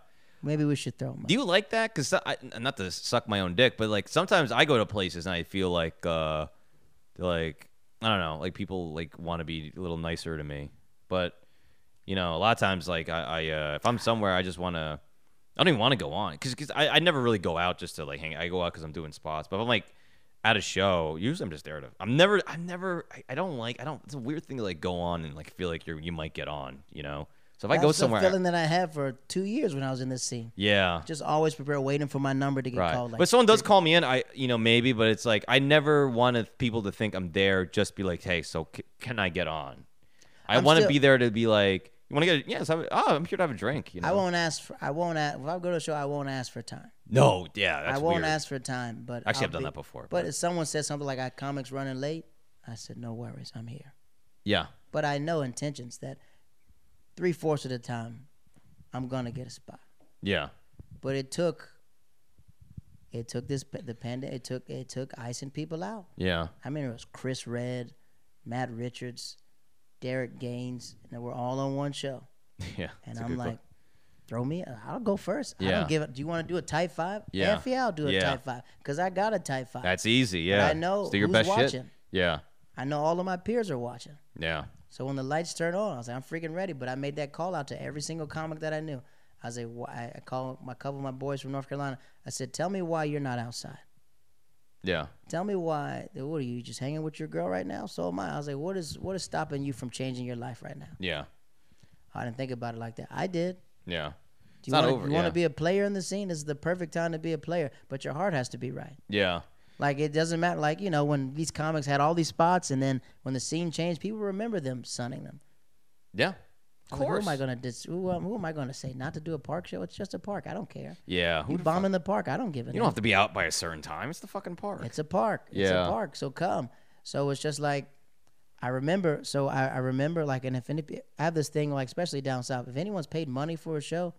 Maybe we should throw him. Up. Do you like that? Because not to suck my own dick, but like sometimes I go to places and I feel like, uh, like I don't know, like people like want to be a little nicer to me, but you know, a lot of times like I, I uh, if I'm somewhere, I just want to. I don't even want to go on because I, I never really go out just to like hang. I go out because I'm doing spots, but if I'm like at a show, usually I'm just there to. I'm never. I'm never. I, I don't like. I don't. It's a weird thing to like go on and like feel like you're you might get on. You know. So if I go That's somewhere, the feeling that I had for two years when I was in this scene. yeah, Just always prepare, waiting for my number to get right. called. Like, but someone does call me in, I you know maybe, but it's like I never wanted people to think I'm there. Just be like, hey, so c- can I get on? I want to be there to be like, you want to get? A, Yes, I'm, oh, I'm here to have a drink. You know. I won't ask for. I won't ask. If I go to a show, I won't ask for time. No, yeah, that's I won't weird. ask for time. But Actually, I'll I've done be- that before. But if someone said something like, "I comics running late," I said, "No worries, I'm here." yeah, But I know intentions that three fourths of the time, I'm gonna get a spot. yeah, But it took. It took this the pandemic. It took it took icing people out. yeah, I mean, it was Chris Redd, Matt Richards, Derek Gaines, and we're all on one show. yeah. And I'm like, call. throw me. Uh, I'll go first. Yeah. I don't give it. Do you want to do a tight five? Yeah. F yeah, I'll do a Yeah. tight five because I got a tight five. that's easy. Yeah, I know Just do your who's best watching. shit. Yeah, I know all of my peers are watching. yeah, So when the lights turn on, I was like, I'm freaking ready. But I made that call out to every single comic that I knew. I was like, I called my couple of my boys from North Carolina. I said, tell me why you're not outside. Yeah, Tell me why. What are you just hanging with your girl right now? So am I. I was like, what is what is stopping you from changing your life right now? yeah, I didn't think about it like that. I did. yeah. Do you not wanna, over, You want yeah. to be a player in the scene? This is the perfect time to be a player, but your heart has to be right. Yeah, Like it doesn't matter. Like you know, when these comics had all these spots, and then when the scene changed, people remember them sunning them. yeah. Of like, course. who am I gonna dis- who, um, who am I gonna say not to do a park show? It's just a park. I don't care. yeah. Who You the bomb fuck- in the park. I don't give a You don't have to be out by a certain time. It's the fucking park. It's a park. Yeah. It's a park. So come. So it's just like I remember. So I, I remember like, and if any, I have this thing like, especially down south, if anyone's paid money for a show,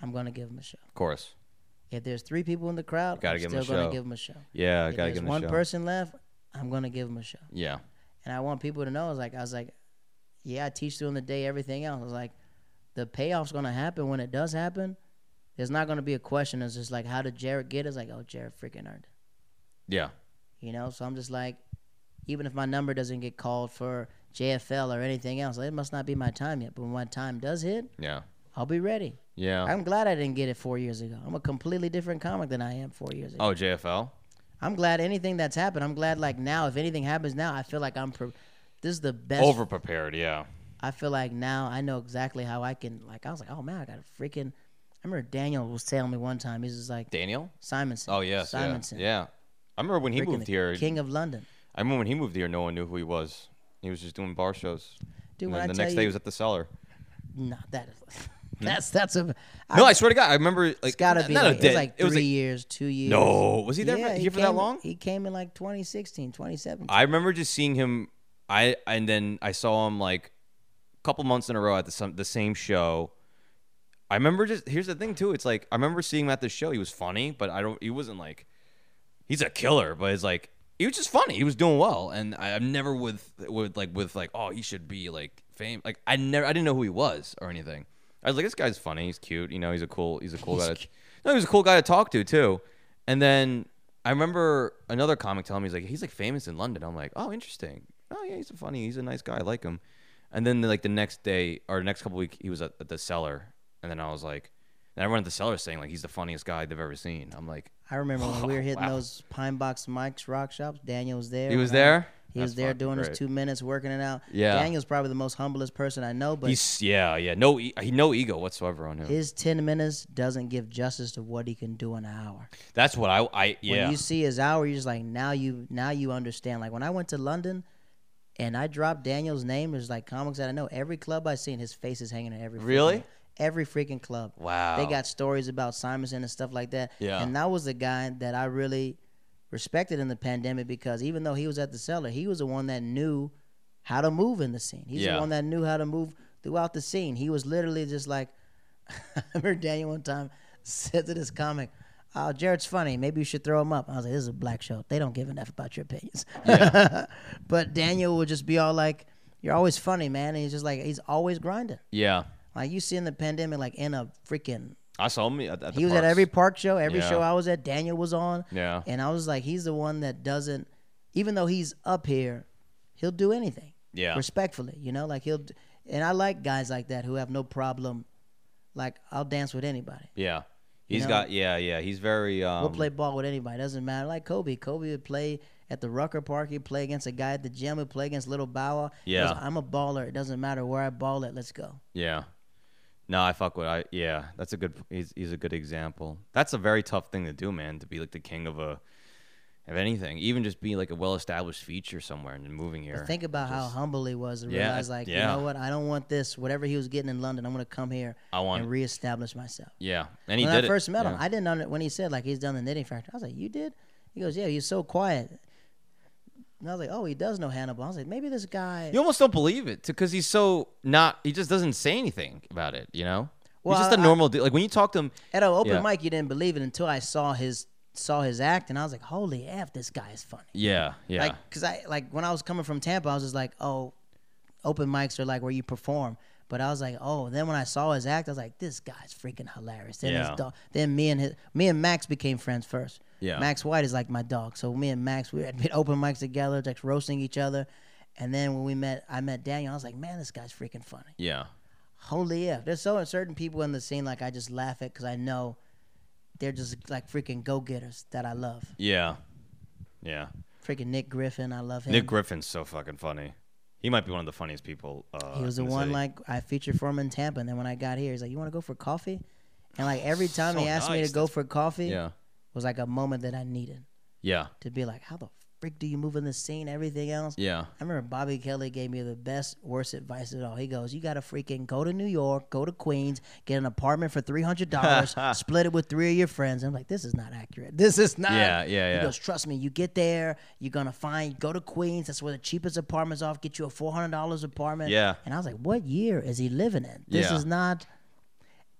I'm gonna give them a show. of course. If there's three people in the crowd, Gotta I'm give 'em a still gonna give them a show. Yeah, If gotta give them a show. One person left, I'm gonna give them a show. Yeah, And I want people to know, I was like, I was like, yeah, I teach during the day, everything else. I was like, the payoff's gonna happen when it does happen. There's not gonna be a question. It's just like, how did Jared get it? It's like, oh, Jared freaking earned it. yeah, You know, so I'm just like, even if my number doesn't get called for JFL or anything else, it must not be my time yet. But when my time does hit, yeah, I'll be ready. yeah. I'm glad I didn't get it four years ago. I'm a completely different comic than I am four years ago. oh, JFL. I'm glad anything that's happened. I'm glad like now, if anything happens now, I feel like I'm. Pre- this is the best. Over prepared. Yeah, I feel like now I know exactly how I can. Like I was like, oh man, I got a freaking. I remember Daniel was telling me one time. He's just like Daniel. Simonsen. Oh yes, Simonsen. yeah, yeah. I remember when he freaking moved here. King of London. I remember when he moved here, no one knew who he was. He was just doing bar shows. Dude, and when I the next you, day he was at the cellar. no, that is, hmm? that's that's a. No, I swear to God, I remember like It's got to be not like, a it was like it was three like, years, two years. no, was he there yeah, for, he here for that long? He came in like 2016, 2017. I remember just seeing him. I and then I saw him like a couple months in a row at the some, the same show. I remember just here's the thing too. It's like I remember seeing him at the show. He was funny, but I don't. He wasn't like he's a killer, but it's like he was just funny. He was doing well, and I, I'm never with with like with like oh he should be like fame. Like I never I didn't know who he was or anything. I was like this guy's funny. He's cute. You know he's a cool he's a cool guy. To, no, he was a cool guy to talk to too. And then I remember another comic telling me he's like he's like famous in London. I'm like oh interesting. Oh yeah he's a funny. He's a nice guy. I like him. And then like the next day or the next couple weeks, he was at, at the cellar, and then I was like, and everyone at the cellar saying like he's the funniest guy they've ever seen. I'm like I remember when we were hitting Wow. those Pine Box mics rock shops. Daniel was there. he was when I- there. He was there doing great. his two minutes, working it out. Yeah. Daniel's probably the most humblest person I know, but He's yeah yeah no he no ego whatsoever on him. his ten minutes doesn't give justice to what he can do in an hour. That's what I I yeah When you see his hour, you're just like, now you now you understand. Like when I went to London and I dropped Daniel's name, there's like comics that I know. Every club I seen, his face is hanging in every freaking- Really? every freaking club. wow They got stories about Simonsen and stuff like that. Yeah. And that was the guy that I really respected in the pandemic because even though he was at the cellar, he was the one that knew how to move in the scene. He's Yeah. the one that knew how to move throughout the scene. He was literally just like I remember Daniel one time said to this comic, Oh, Jared's funny. Maybe you should throw him up. I was like, This is a black show. They don't give enough about your opinions. but Daniel would just be all like, You're always funny, man. And he's just like he's always grinding. yeah Like you see in the pandemic, like in a freaking I saw him at, at the he was at every park show, every Yeah. show I was at. Daniel was on, Yeah. and I was like, he's the one that doesn't, even though he's up here, he'll do anything Yeah. respectfully. You know, like he'll, and I like guys like that who have no problem. Like I'll dance with anybody. Yeah. He's know? got yeah, yeah. He's very um We'll play ball with anybody. Doesn't matter. Like Kobe. Kobe would play at the Rucker Park. He'd play against a guy at the gym. He'd play against Little Bow Wow. He goes, Yeah. I'm a baller. It doesn't matter where I ball at. Let's go. Yeah. No, I fuck with I yeah, that's a good he's he's a good example. That's a very tough thing to do, man, to be like the king of a of anything. Even just being like a well established feature somewhere and then moving here. But think about how humble he was to Yeah, realize, like, you know what? I don't want this. Whatever he was getting in London, I'm going to come here I want and reestablish myself. Yeah. And he when did I it. first met him. I didn't know when he said like he's done the knitting factory. I was like, "You did?" He goes, "Yeah." He's so quiet. And I was like, "Oh, he does know Hannibal." I was like, "Maybe this guy." You almost don't believe it because he's so not. He just doesn't say anything about it. You know, Well, he's just a normal dude. Like when you talk to him, At an open Yeah. mic, you didn't believe it until I saw his saw his act, and I was like, "Holy f, this guy is funny." yeah, yeah, Like, cause I like when I was coming from Tampa, I was just like, "Oh, open mics are like where you perform." But I was like, "Oh." Then when I saw his act, I was like, "This guy's freaking hilarious." Then Yeah. his dog. Then me and his me and Max became friends first. Yeah. Max White is like my dog. So me and Max, we had been open mics together, like roasting each other. And then when we met, I met Daniel. I was like, "Man, this guy's freaking funny." yeah, Holy yeah! There's so certain people in the scene like I just laugh at because I know they're just like freaking go getters that I love. yeah, yeah. Freaking Nick Griffin, I love him. Nick Griffin's so fucking funny. He might be one of the funniest people. Uh, He was the one city. like I featured for him in Tampa, and then when I got here, he's like, "You want to go for coffee?" And like every time So he asked me to go for coffee, Yeah, was like a moment that I needed yeah, to be like, "How the frick do you move in the scene? Everything else." yeah, I remember Bobby Kelly gave me the best, worst advice at all. He goes, "You got to freaking go to New York, go to Queens, get an apartment for three hundred dollars, split it with three of your friends." I'm like, "This is not accurate. This is not." Yeah, yeah, yeah. He goes, "Trust me. You get there, you're gonna find. Go to Queens. That's where the cheapest apartments off. Get you a four hundred dollars apartment." Yeah. And I was like, "What year is he living in? This Yeah. is not."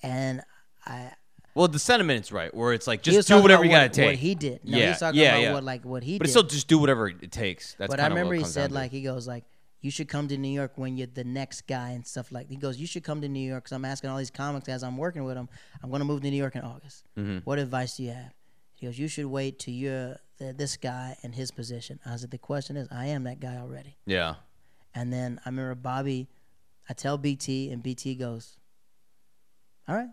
And I Well, the sentiment's right, where it's like just do whatever you gotta what, take. What he did. No, Yeah, he's talking yeah, about yeah. what like what he but did. still, just do whatever it takes. That's but I remember he said like he goes like you should come to New York when you're the next guy and stuff like. He goes you should come to New York because I'm asking all these comics as I'm working with them. I'm gonna move to New York in August. Mm-hmm. What advice do you have? He goes you should wait till you're the, this guy in his position. I said the question is I am that guy already. yeah, And then I remember Bobby. I tell BT and BT goes, all right,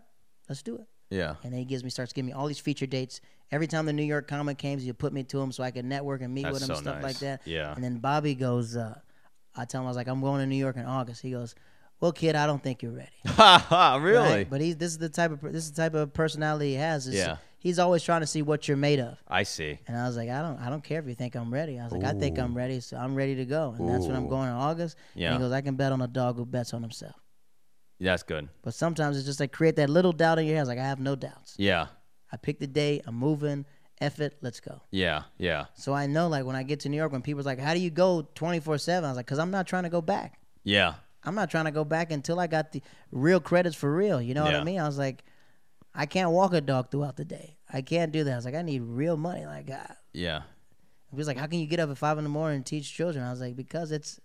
let's do it. Yeah, And then he gives me starts giving me all these feature dates. Every time the New York comic came, you put me to him so I could network and meet That's with him so and stuff nice. like that. Yeah. And then Bobby goes, uh, I tell him I was like, I'm going to New York in August. He goes, Well, kid, I don't think you're ready. Ha ha! Really? Right? But he's this is the type of this is the type of personality he has. Is Yeah. He's always trying to see what you're made of. I see. And I was like, I don't, I don't care if you think I'm ready. I was like, I think I'm ready, so I'm ready to go. And that's when I'm going in August. Yeah. And he goes, I can bet on a dog who bets on himself. That's good. But sometimes it's just like create that little doubt in your head. I was like, I have no doubts. Yeah, I picked the date. I'm moving. F it. Let's go. yeah, yeah, So I know, like, when I get to New York, when people's like, "How do you go 24 7?" I was like, "Cause I'm not trying to go back. yeah, I'm not trying to go back until I got the real credits for real. You know what I mean? I was like, I can't walk a dog throughout the day. I can't do that. I was like, I need real money. Like, uh, yeah. he was like, How can you get up at five in the morning and teach children? I was like, Because it's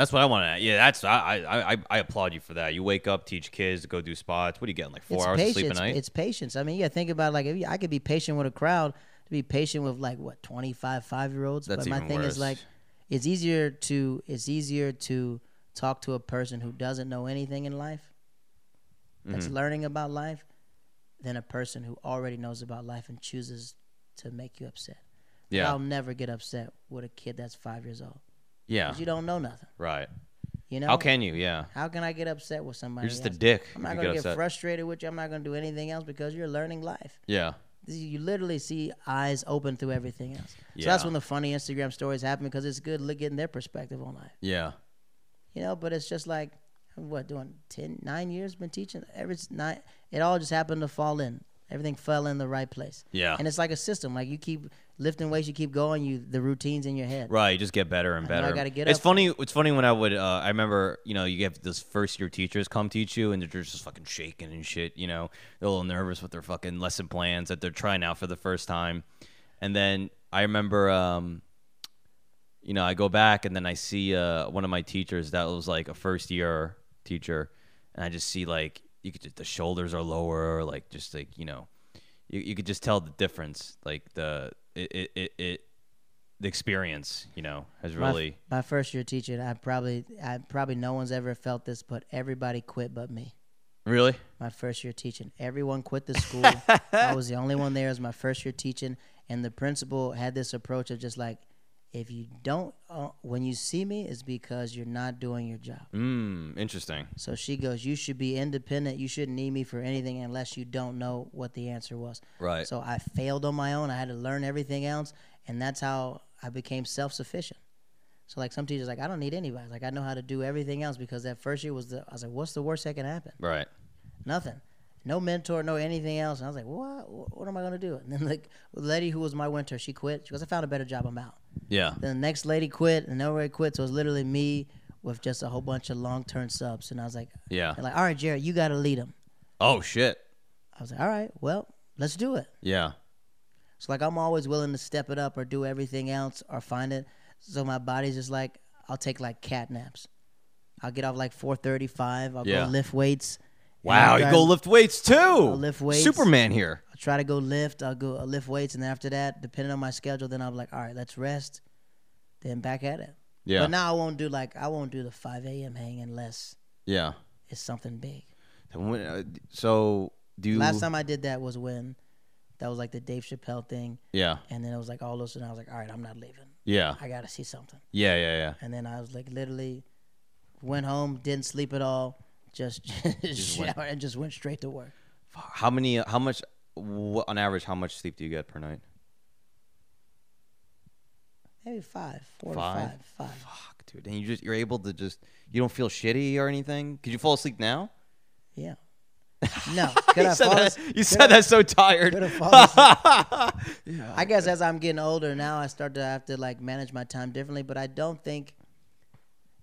That's what I want to. Yeah, that's I, I I I applaud you for that. You wake up, teach kids, go do spots. What are you getting? Like four it's hours of sleep a night? It's patience. I mean, yeah, think about like if you, I could be patient with a crowd to be patient with like what 25 five year olds. That's But my even thing worse. is like, it's easier to it's easier to talk to a person who doesn't know anything in life, that's Mhm. learning about life, than a person who already knows about life and chooses to make you upset. yeah, I'll never get upset with a kid that's five years old yeah, 'cause you don't know nothing. right. You know How can you? Yeah, How can I get upset with somebody? you're just a else? dick. I'm if not you gonna get get upset. frustrated with you. I'm not gonna do anything else because you're learning life. Yeah, you literally see eyes open through everything else. So that's Yeah. when the funny Instagram stories happen because it's good look getting their perspective on life. yeah, You know, but it's just like what doing 10 9 years been teaching every nine it all just happened to fall in. Everything fell in the right place. yeah. And it's like a system. Like you keep lifting weights, you keep going, you the routines in your head. Right, you just get better and I I better. gotta get it's up. funny. It's funny when I would. Uh, I remember, you know, you get those first year teachers come teach you, and they're just fucking shaking and shit. You know, they're a little nervous with their fucking lesson plans that they're trying out for the first time. And then I remember, um, you know, I go back and then I see uh, one of my teachers that was like a first year teacher, and I just see like you could just the shoulders are lower, like just like you know, you you could just tell the difference, like the it it it. it the experience, you know, has My really My, first year teaching, I probably, I probably no one's ever felt this, but everybody quit but me. really My first year teaching, everyone quit the school. I was the only one there. It was my first year teaching, and the principal had this approach of just like, if you don't, uh, when you see me, it's because you're not doing your job. mm, interesting. So she goes, you should be independent. You shouldn't need me for anything unless you don't know what the answer was. Right. So I failed on my own. I had to learn everything else, and that's how I became self sufficient. So like some teachers, like I don't need anybody. Like I know how to do everything else because that first year was the. I was like, what's the worst that can happen? Right. Nothing. No mentor, no anything else. And I was like, what? What am I gonna do? And then like the lady who was my mentor, she quit. She goes, I found a better job. I'm out. Yeah. Then the next lady quit, and nobody quit. So it was literally me with just a whole bunch of long term subs. And I was like, Yeah. like, all right, Jared, you got to lead them. Oh shit. I was like, all right, well, let's do it. Yeah. So like I'm always willing to step it up or do everything else or find it. So my body's just like I'll take like cat naps. I'll get off like 4:35. I'll Yeah. go lift weights. Wow, you go lift weights too. lift weights. Superman here. I'll try to go lift. I'll go I'll lift weights, and then after that, depending on my schedule, then I'll be like, all right, let's rest. Then back at it. Yeah. But now I won't do like I won't do the 5 a.m. hang unless yeah. it's something big. Uh, So do you? Last time I did that was when that was like the Dave Chappelle thing, Yeah. and then it was like all those, and I was like, all right, I'm not leaving. Yeah. I got to see something. Yeah. Yeah. Yeah. And then I was like, literally, went home, didn't sleep at all, just, just went- showered and just went straight to work. How many? How much? wh- On average, how much sleep do you get per night? Maybe five, four Five? to five, five. Fuck, dude. And you just you're able to just you don't feel shitty or anything. Could you fall asleep now? Yeah. No, could I you said fall that, you could said I- that so tired. could I fall I guess as I'm getting older now, I start to have to like manage my time differently. But I don't think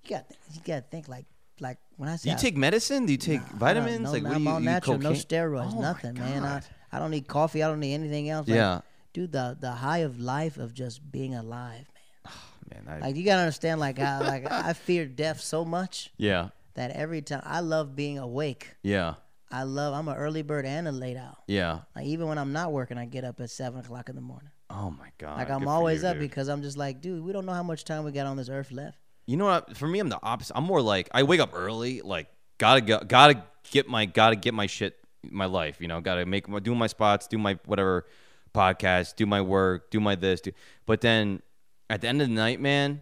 you got you got to think like like when I say Do you I- take medicine? Do you take I vitamins? know, like what I'm do you? all you natural, no steroids, Oh nothing, man. I, I don't need coffee. I don't need anything else. Like, Yeah. dude, the the high of life of just being alive, man. Oh, Man, I, Like you gotta understand, like how like I fear death so much yeah. that every time I love being awake. Yeah. I love. I'm an early bird and a late owl. Yeah. Like even when I'm not working, I get up at seven o'clock in the morning. Oh my god. Like I'm for always you, up dude. because I'm just like, dude, we don't know how much time we got on this earth left. You know what? For me, I'm the opposite. I'm more like I wake up early. Like gotta go, gotta get my gotta get my shit, my life. You know, gotta make my do my spots, do my whatever podcast, do my work, do my this. Do, but then at the end of the night, man,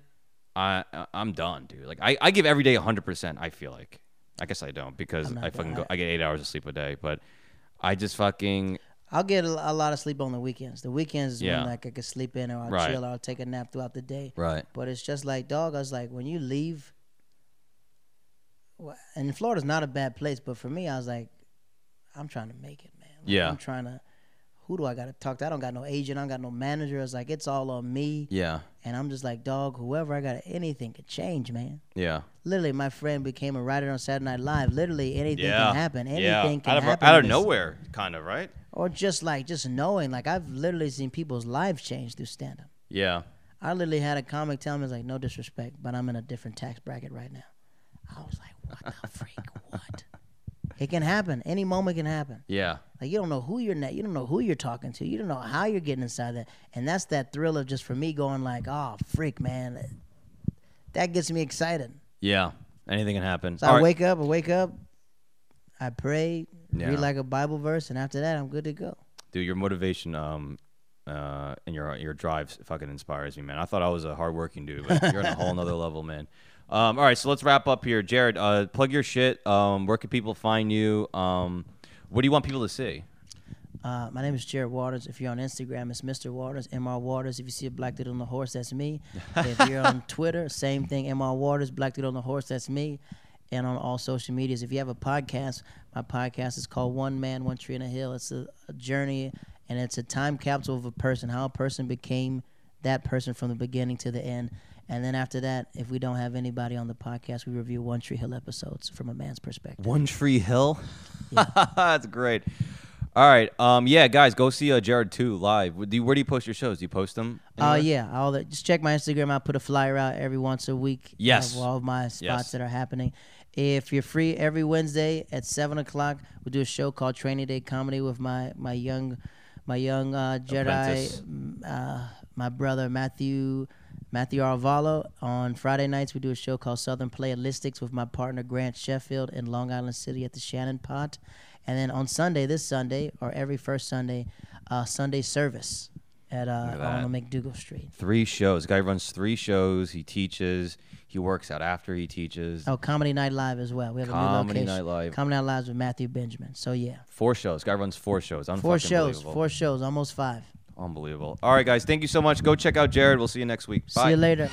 I I'm done, dude. Like I, I give every day 100. percent I feel like. I guess I don't because I fucking go. I get eight hours of sleep a day, but I just fucking I'll get a, a lot of sleep on the weekends. The weekends is Yeah. when like I can sleep in or I'll Right. chill or I'll take a nap throughout the day. right. But it's just like, dog, I was like, when you leave, well, and Florida's not a bad place, but for me, I was like, I'm trying to make it, man. Like, Yeah. I'm trying to, who do I got to talk to? I don't got no agent. I don't got no manager. It's like, it's all on me. Yeah. And I'm just like, dog, whoever I got, anything could change, man. Yeah. Literally, my friend became a writer on Saturday Night Live. Literally, anything Yeah. can happen. Anything yeah. can out of, happen. out of nowhere, kind of right. Or just like, just knowing. Like, I've literally seen people's lives change through stand up. Yeah. I literally had a comic tell me, "It's like no disrespect, but I'm in a different tax bracket right now." I was like, "What the freak? What?" It can happen. Any moment can happen. Yeah. Like you don't know who you're net. You don't know who you're talking to. You don't know how you're getting inside that. And that's that thrill of just for me going like, "Oh, freak, man." That gets me excited. Yeah. Anything can happen. So All I right. wake up. I wake up. I pray. Yeah. Read like a Bible verse, and after that, I'm good to go. Dude, your motivation, um, uh, and your your drive fucking inspires me, man. I thought I was a hardworking dude, but you're on a whole nother level, man. Um, all right, so let's wrap up here, Jared. Uh, plug your shit. Um, where can people find you? Um, what do you want people to see? Uh, my name is Jared Waters. If you're on Instagram, it's Mr. Waters, Mr. Waters. If you see a black dude on the horse, that's me. if you're on Twitter, same thing, Mr. Waters, black dude on the horse, that's me. And on all social medias. If you have a podcast, my podcast is called One Man, One Tree and a Hill. It's a, a journey and it's a time capsule of a person, how a person became that person from the beginning to the end. And then after that, if we don't have anybody on the podcast, we review One Tree Hill episodes from a man's perspective. One Tree Hill. That's great. All right. Um. Yeah, guys, go see uh, Jared too live. Where do you, where do you post your shows? Do you post them? Oh anywhere? yeah, all that. Just check my Instagram. I put a flyer out every once a week. Yes. Of all of my spots Yes. that are happening. If you're free every Wednesday at seven o'clock, we do a show called Training Day Comedy with my my young, my young uh, Jedi, uh, my brother Matthew. Matthew Arvalo. On Friday nights, we do a show called Southern Playalistics with my partner Grant Sheffield in Long Island City at the Shannon Pot. And then on Sunday, this Sunday, or every first Sunday, uh, Sunday service at, uh, on MacDougal Street. Three shows. The guy runs three shows. He teaches. He works out after he teaches. Oh, Comedy Night Live as well. We have a new Comedy location. Night Live. Comedy Night Live with Matthew Benjamin. So yeah, Four shows. Guy runs four shows. four shows, four shows, almost five. Unbelievable. All right, guys. Thank you so much. Go check out Jared. We'll see you next week. Bye. See you later.